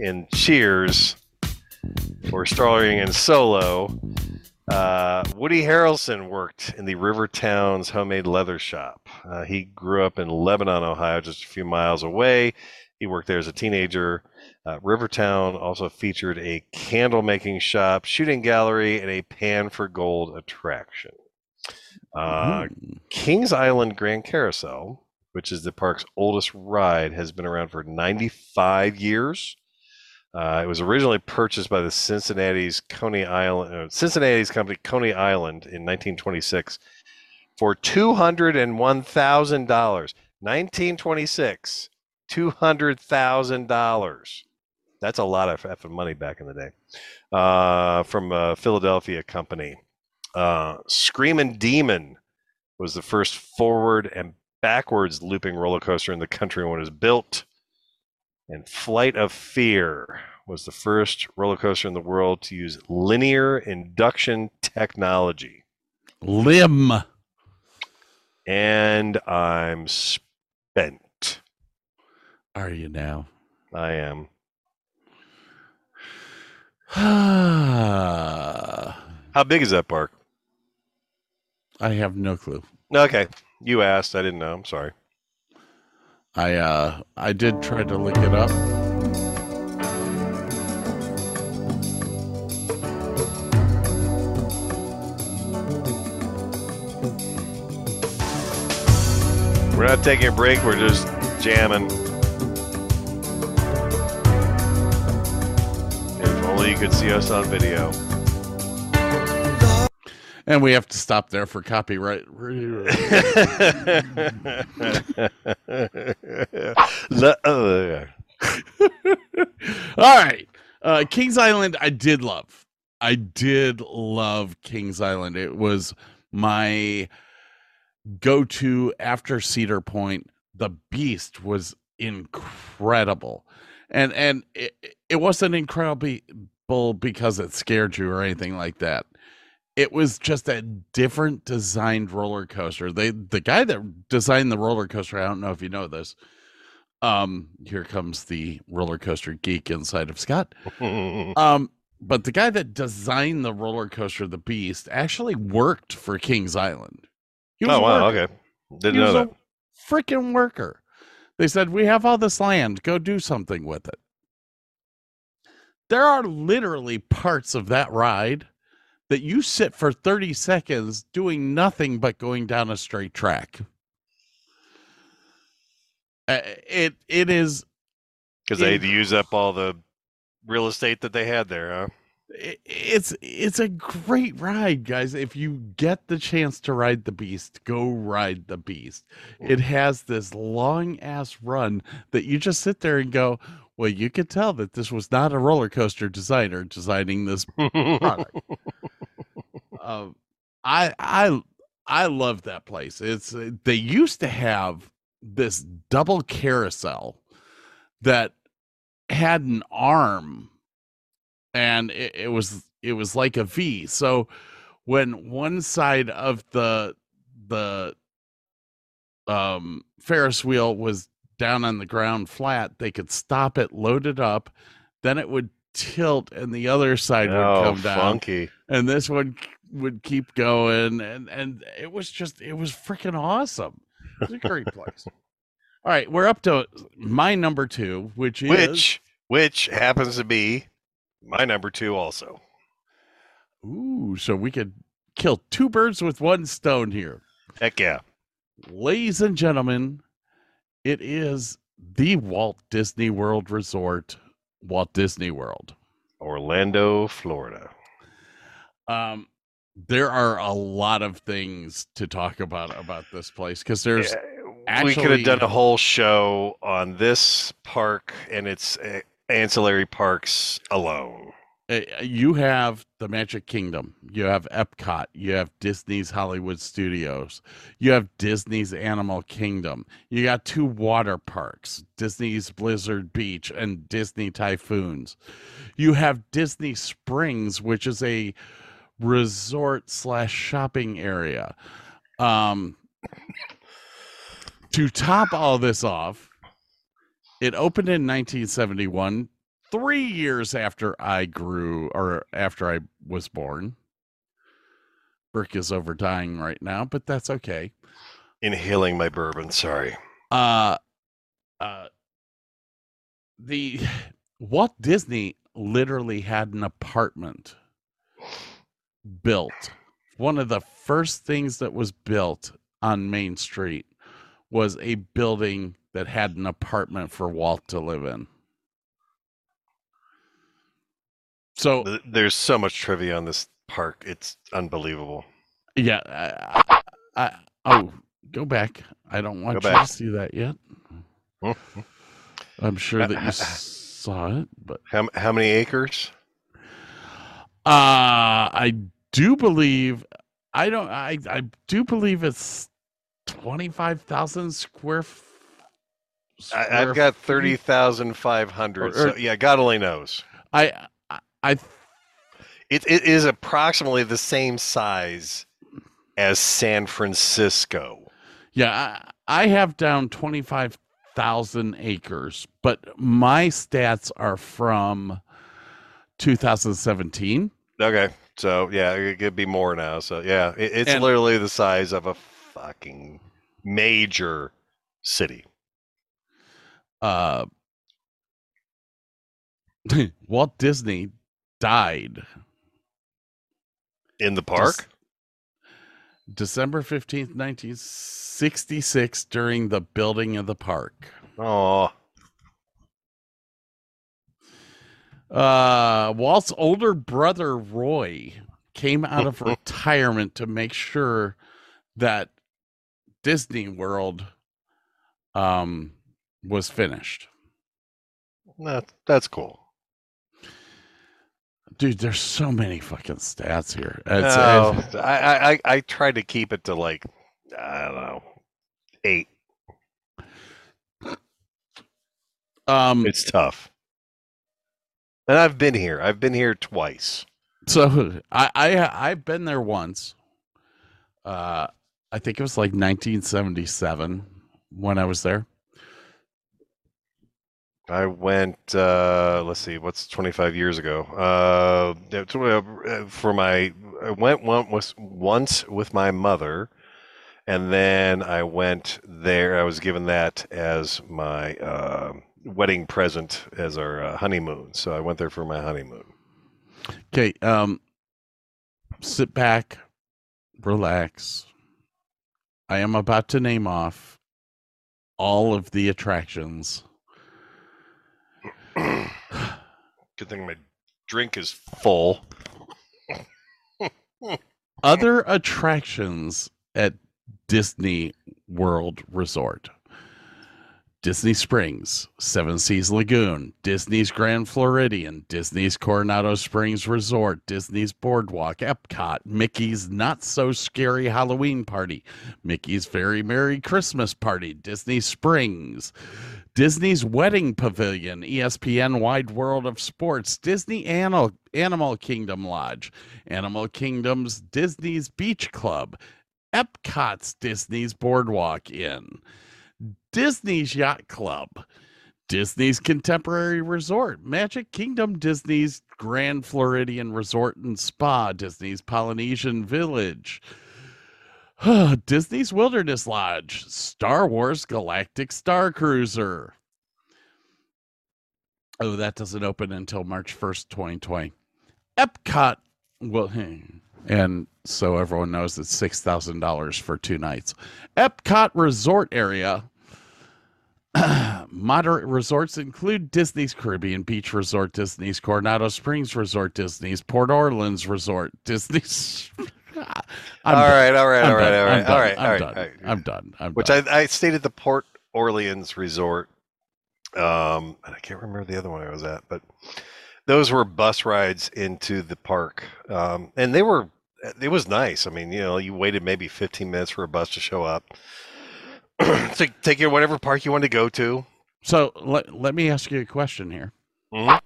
in Cheers for starring in Solo, uh, Woody Harrelson worked in the Rivertown's homemade leather shop. Uh, he grew up in Lebanon, Ohio, just a few miles away. He worked there as a teenager. Uh, Rivertown also featured a candle making shop, shooting gallery, and a pan for gold attraction. Uh, Mm. Kings Island Grand Carousel, which is the park's oldest ride, has been around for 95 years. Uh, it was originally purchased by the Cincinnati's Coney Island, uh, Cincinnati's company Coney Island in 1926 for two hundred and one thousand dollars. 1926, two hundred thousand dollars. That's a lot of money back in the day. Uh, from a Philadelphia company. Uh, Screamin' Demon was the first forward and backwards looping roller coaster in the country when it was built. And Flight of Fear was the first roller coaster in the world to use linear induction technology. Limb. And I'm spent. Are you now? I am. How big is that park? I have no clue. Okay. You asked. I didn't know. I'm sorry. I uh I did try to look it up. We're not taking a break. We're just jamming. If only you could see us on video. And we have to stop there for copyright. Uh, All right. Uh, Kings Island, I did love. I did love Kings Island. It was my go to after Cedar Point. The Beast was incredible. And and it, it wasn't incredible because it scared you or anything like that. It was just a different designed roller coaster. They the guy that designed the roller coaster, I don't know if you know this. Um, here comes the roller coaster geek inside of Scott. Um, but the guy that designed the roller coaster, the Beast, actually worked for Kings Island. He oh wow. Okay. Didn't know was that. freaking worker. They said, We have all this land, go do something with it. There are literally parts of that ride that you sit for 30 seconds doing nothing but going down a straight track. Uh, it it is Because they had to use up all the real estate that they had there, huh? it's it's a great ride guys if you get the chance to ride the beast go ride the beast it has this long ass run that you just sit there and go well you could tell that this was not a roller coaster designer designing this product um, i i i love that place it's uh, they used to have this double carousel that had an arm and it, it was it was like a V. So when one side of the the um Ferris wheel was down on the ground flat, they could stop it, load it up, then it would tilt and the other side would oh, come down funky. and this one would keep going and and it was just it was freaking awesome. It was a great place. All right, we're up to my number 2, which is Which which happens to be my number two also. Ooh, so we could kill two birds with one stone here. Heck yeah. Ladies and gentlemen, it is the Walt Disney World Resort, Walt Disney World. Orlando, Florida. Um, there are a lot of things to talk about about this place because there's Yeah, we could have done a whole show on this park and its uh, ancillary parks alone. Uh, you have the Magic Kingdom, you have Epcot, you have Disney's Hollywood Studios, you have Disney's Animal Kingdom, you got two water parks, Disney's Blizzard Beach and Disney Typhoons. You have Disney Springs, which is a resort slash shopping area. Um, to top all this off, it opened in 1971 three years after I grew or after I was born. Brick is over dying right now, but that's okay. Inhaling my bourbon, sorry. Uh, uh, the Walt Disney literally had an apartment built. One of the first things that was built on Main Street was a building that had an apartment for Walt to live in. So There's so much trivia on this park. It's unbelievable. Yeah. I, I, oh, go back. I don't want Go you back. to see that yet. I'm sure that you saw it, but How, how many acres? uh I do believe I don't I I do believe it's 25,000 square f- I, square I've got feet. 30,500. So, yeah, God only knows. I I, It, it is approximately the same size as San Francisco. Yeah, I, I have down 25,000 acres, but my stats are from 2017. Okay, so yeah, it could be more now. So yeah, it, it's And- literally the size of a fucking major city. Uh, Walt Disney died In the park? December 15th, 1966, during the building of the park. Oh, Uh, Walt's older brother Roy came out of retirement to make sure that Disney World um was finished. that, that's cool. Dude, there's so many fucking stats here. It's, No, it's- I, I I- I tried to keep it to like I don't know eight. um It's tough. And I've been here. I've been here twice. so I I I've been there once. Uh I think it was like 1977 when I was there. I went. Uh, let's see, what's 25 years ago? Uh, for my, I went was once with my mother, and then I went there. I was given that as my uh, wedding present as our uh, honeymoon. So I went there for my honeymoon. Okay, um sit back, relax. I am about to name off all of the attractions. Good thing my drink is full. Other attractions at Disney World Resort. Disney Springs, Seven Seas Lagoon, Disney's Grand Floridian, Disney's Coronado Springs Resort, Disney's Boardwalk, Epcot, Mickey's Not So Scary Halloween Party, Mickey's Very Merry Christmas Party, Disney Springs, Disney's Wedding Pavilion, ESPN Wide World of Sports, Disney Animal, Animal Kingdom Lodge, Animal Kingdom's Disney's Beach Club, Epcot's Disney's Boardwalk Inn, Disney's Yacht Club, Disney's Contemporary Resort, Magic Kingdom Disney's Grand Floridian Resort and Spa, Disney's Polynesian Village, Disney's Wilderness Lodge, Star Wars Galactic Star Cruiser. Oh, that doesn't open until March 1st, 2020. Epcot, well, and so everyone knows it's $6,000 for two nights. Epcot Resort Area. Moderate resorts include Disney's Caribbean Beach Resort, Disney's Coronado Springs Resort, Disney's Port Orleans Resort, Disney's. I'm all right, all right, all right, all right, all right, I'm all right, done. all right. I'm done. I'm Which done. I, I stayed at the Port Orleans Resort. Um, and I can't remember the other one I was at, but those were bus rides into the park, um, and they were it was nice. I mean, you know, you waited maybe 15 minutes for a bus to show up. to take you to whatever park you wanted to go to. So let, let me ask you a question here. Mhm.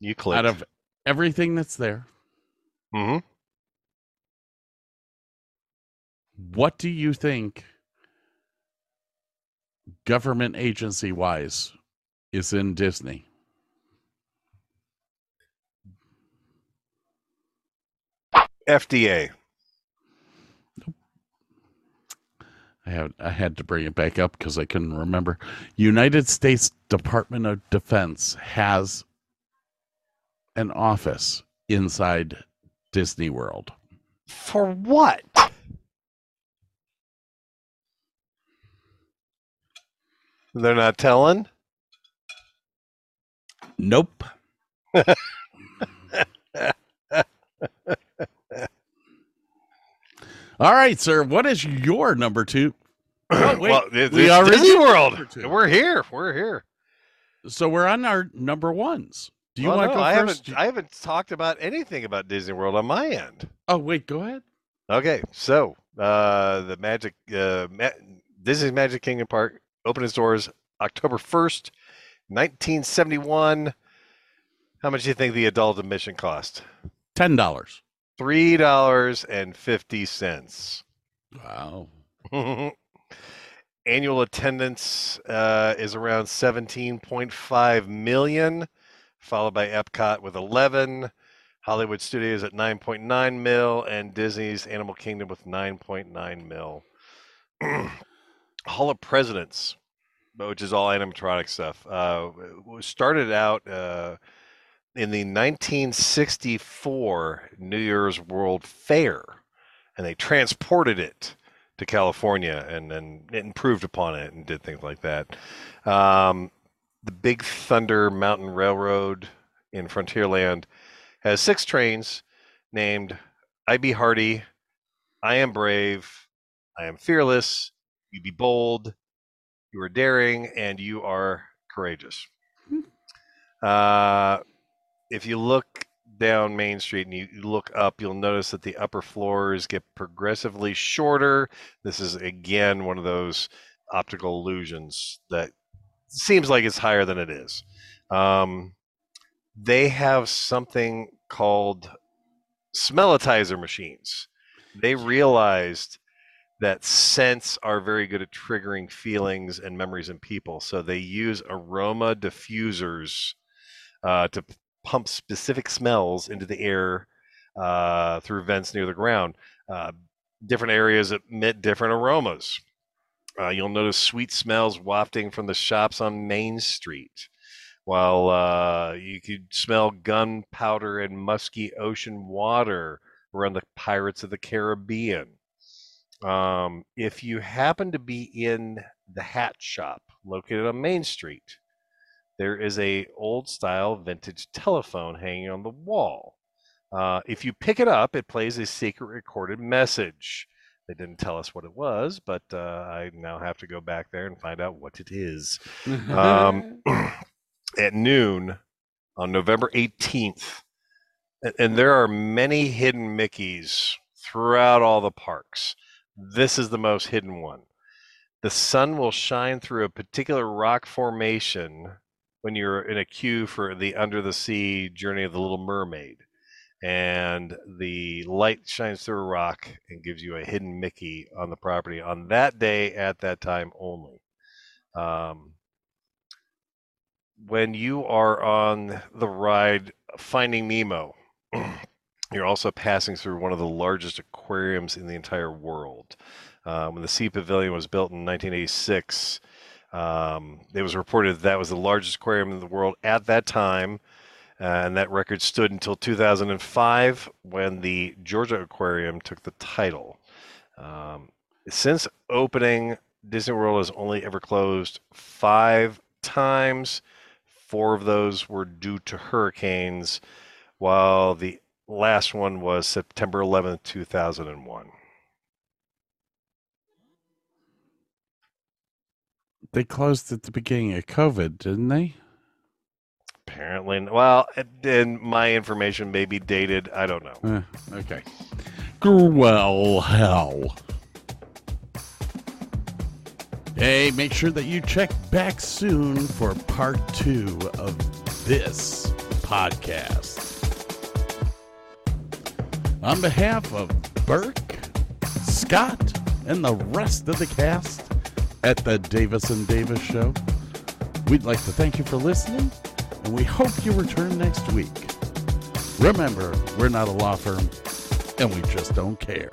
You clicked. Out of everything that's there, hmm what do you think government agency wise is in Disney? FDA. I had I had to bring it back up because I couldn't remember. United States Department of Defense has an office inside Disney World. For what? They're not telling. Nope. All right, sir. What is your number two? Oh, wait, well, it- we it's already Disney World. We're here. We're here. So we're on our number ones. Do you Well, want no, to go I first? haven't. I haven't talked about anything about Disney World on my end. Oh, wait. Go ahead. Okay, so uh, the Magic uh, Ma- Disney's Magic Kingdom Park opened its doors October first, nineteen seventy one. How much do you think the adult admission cost? Ten dollars. three dollars and fifty cents. Wow. Annual attendance uh, is around 17.5 million, followed by Epcot with 11, Hollywood Studios at 9.9 mil, and Disney's Animal Kingdom with 9.9 mil. Hall of Presidents, which is all animatronic stuff, uh, started out uh, in the 1964 New York World Fair, and they transported it to California and then improved upon it and did things like that. Um, the Big Thunder Mountain Railroad in Frontierland has six trains named I Be Hardy, I Am Brave, I Am Fearless, You Be Bold, You Are Daring, and You Are Courageous. Uh, if you look down Main Street and you look up, you'll notice that the upper floors get progressively shorter. This is again one of those optical illusions that seems like it's higher than it is. Um, they have something called smellitizer machines. They realized that scents are very good at triggering feelings and memories in people. So they use aroma diffusers uh, to pump specific smells into the air uh, through vents near the ground. Uh, different areas emit different aromas. Uh, you'll notice sweet smells wafting from the shops on Main Street, while uh, you could smell gunpowder and musky ocean water around the Pirates of the Caribbean. Um, if you happen to be in the hat shop located on Main Street, there is a old style vintage telephone hanging on the wall. Uh, if you pick it up, it plays a secret recorded message. They didn't tell us what it was, but uh, I now have to go back there and find out what it is. um, at noon on November 18th, and, and there are many hidden Mickeys throughout all the parks. This is the most hidden one. The sun will shine through a particular rock formation when you're in a queue for the Under the Sea Journey of the Little Mermaid. And the light shines through a rock and gives you a hidden Mickey on the property on that day at that time only. Um, when you are on the ride Finding Nemo, you're also passing through one of the largest aquariums in the entire world. Um, when the Sea Pavilion was built in 1986, um, it was reported that, that was the largest aquarium in the world at that time, and that record stood until 2005 when the Georgia Aquarium took the title. Um, since opening, Disney World has only ever closed five times. Four of those were due to hurricanes, while the last one was September 11th, 2001. They closed at the beginning of COVID, didn't they? Apparently, well, and my information may be dated. I don't know. Uh, okay. Well, hell. Hey, make sure that you check back soon for part two of this podcast. On behalf of Burke, Scott, and the rest of the cast, at the Davis and Davis Show. We'd like to thank you for listening, and we hope you return next week. Remember, we're not a law firm, and we just don't care.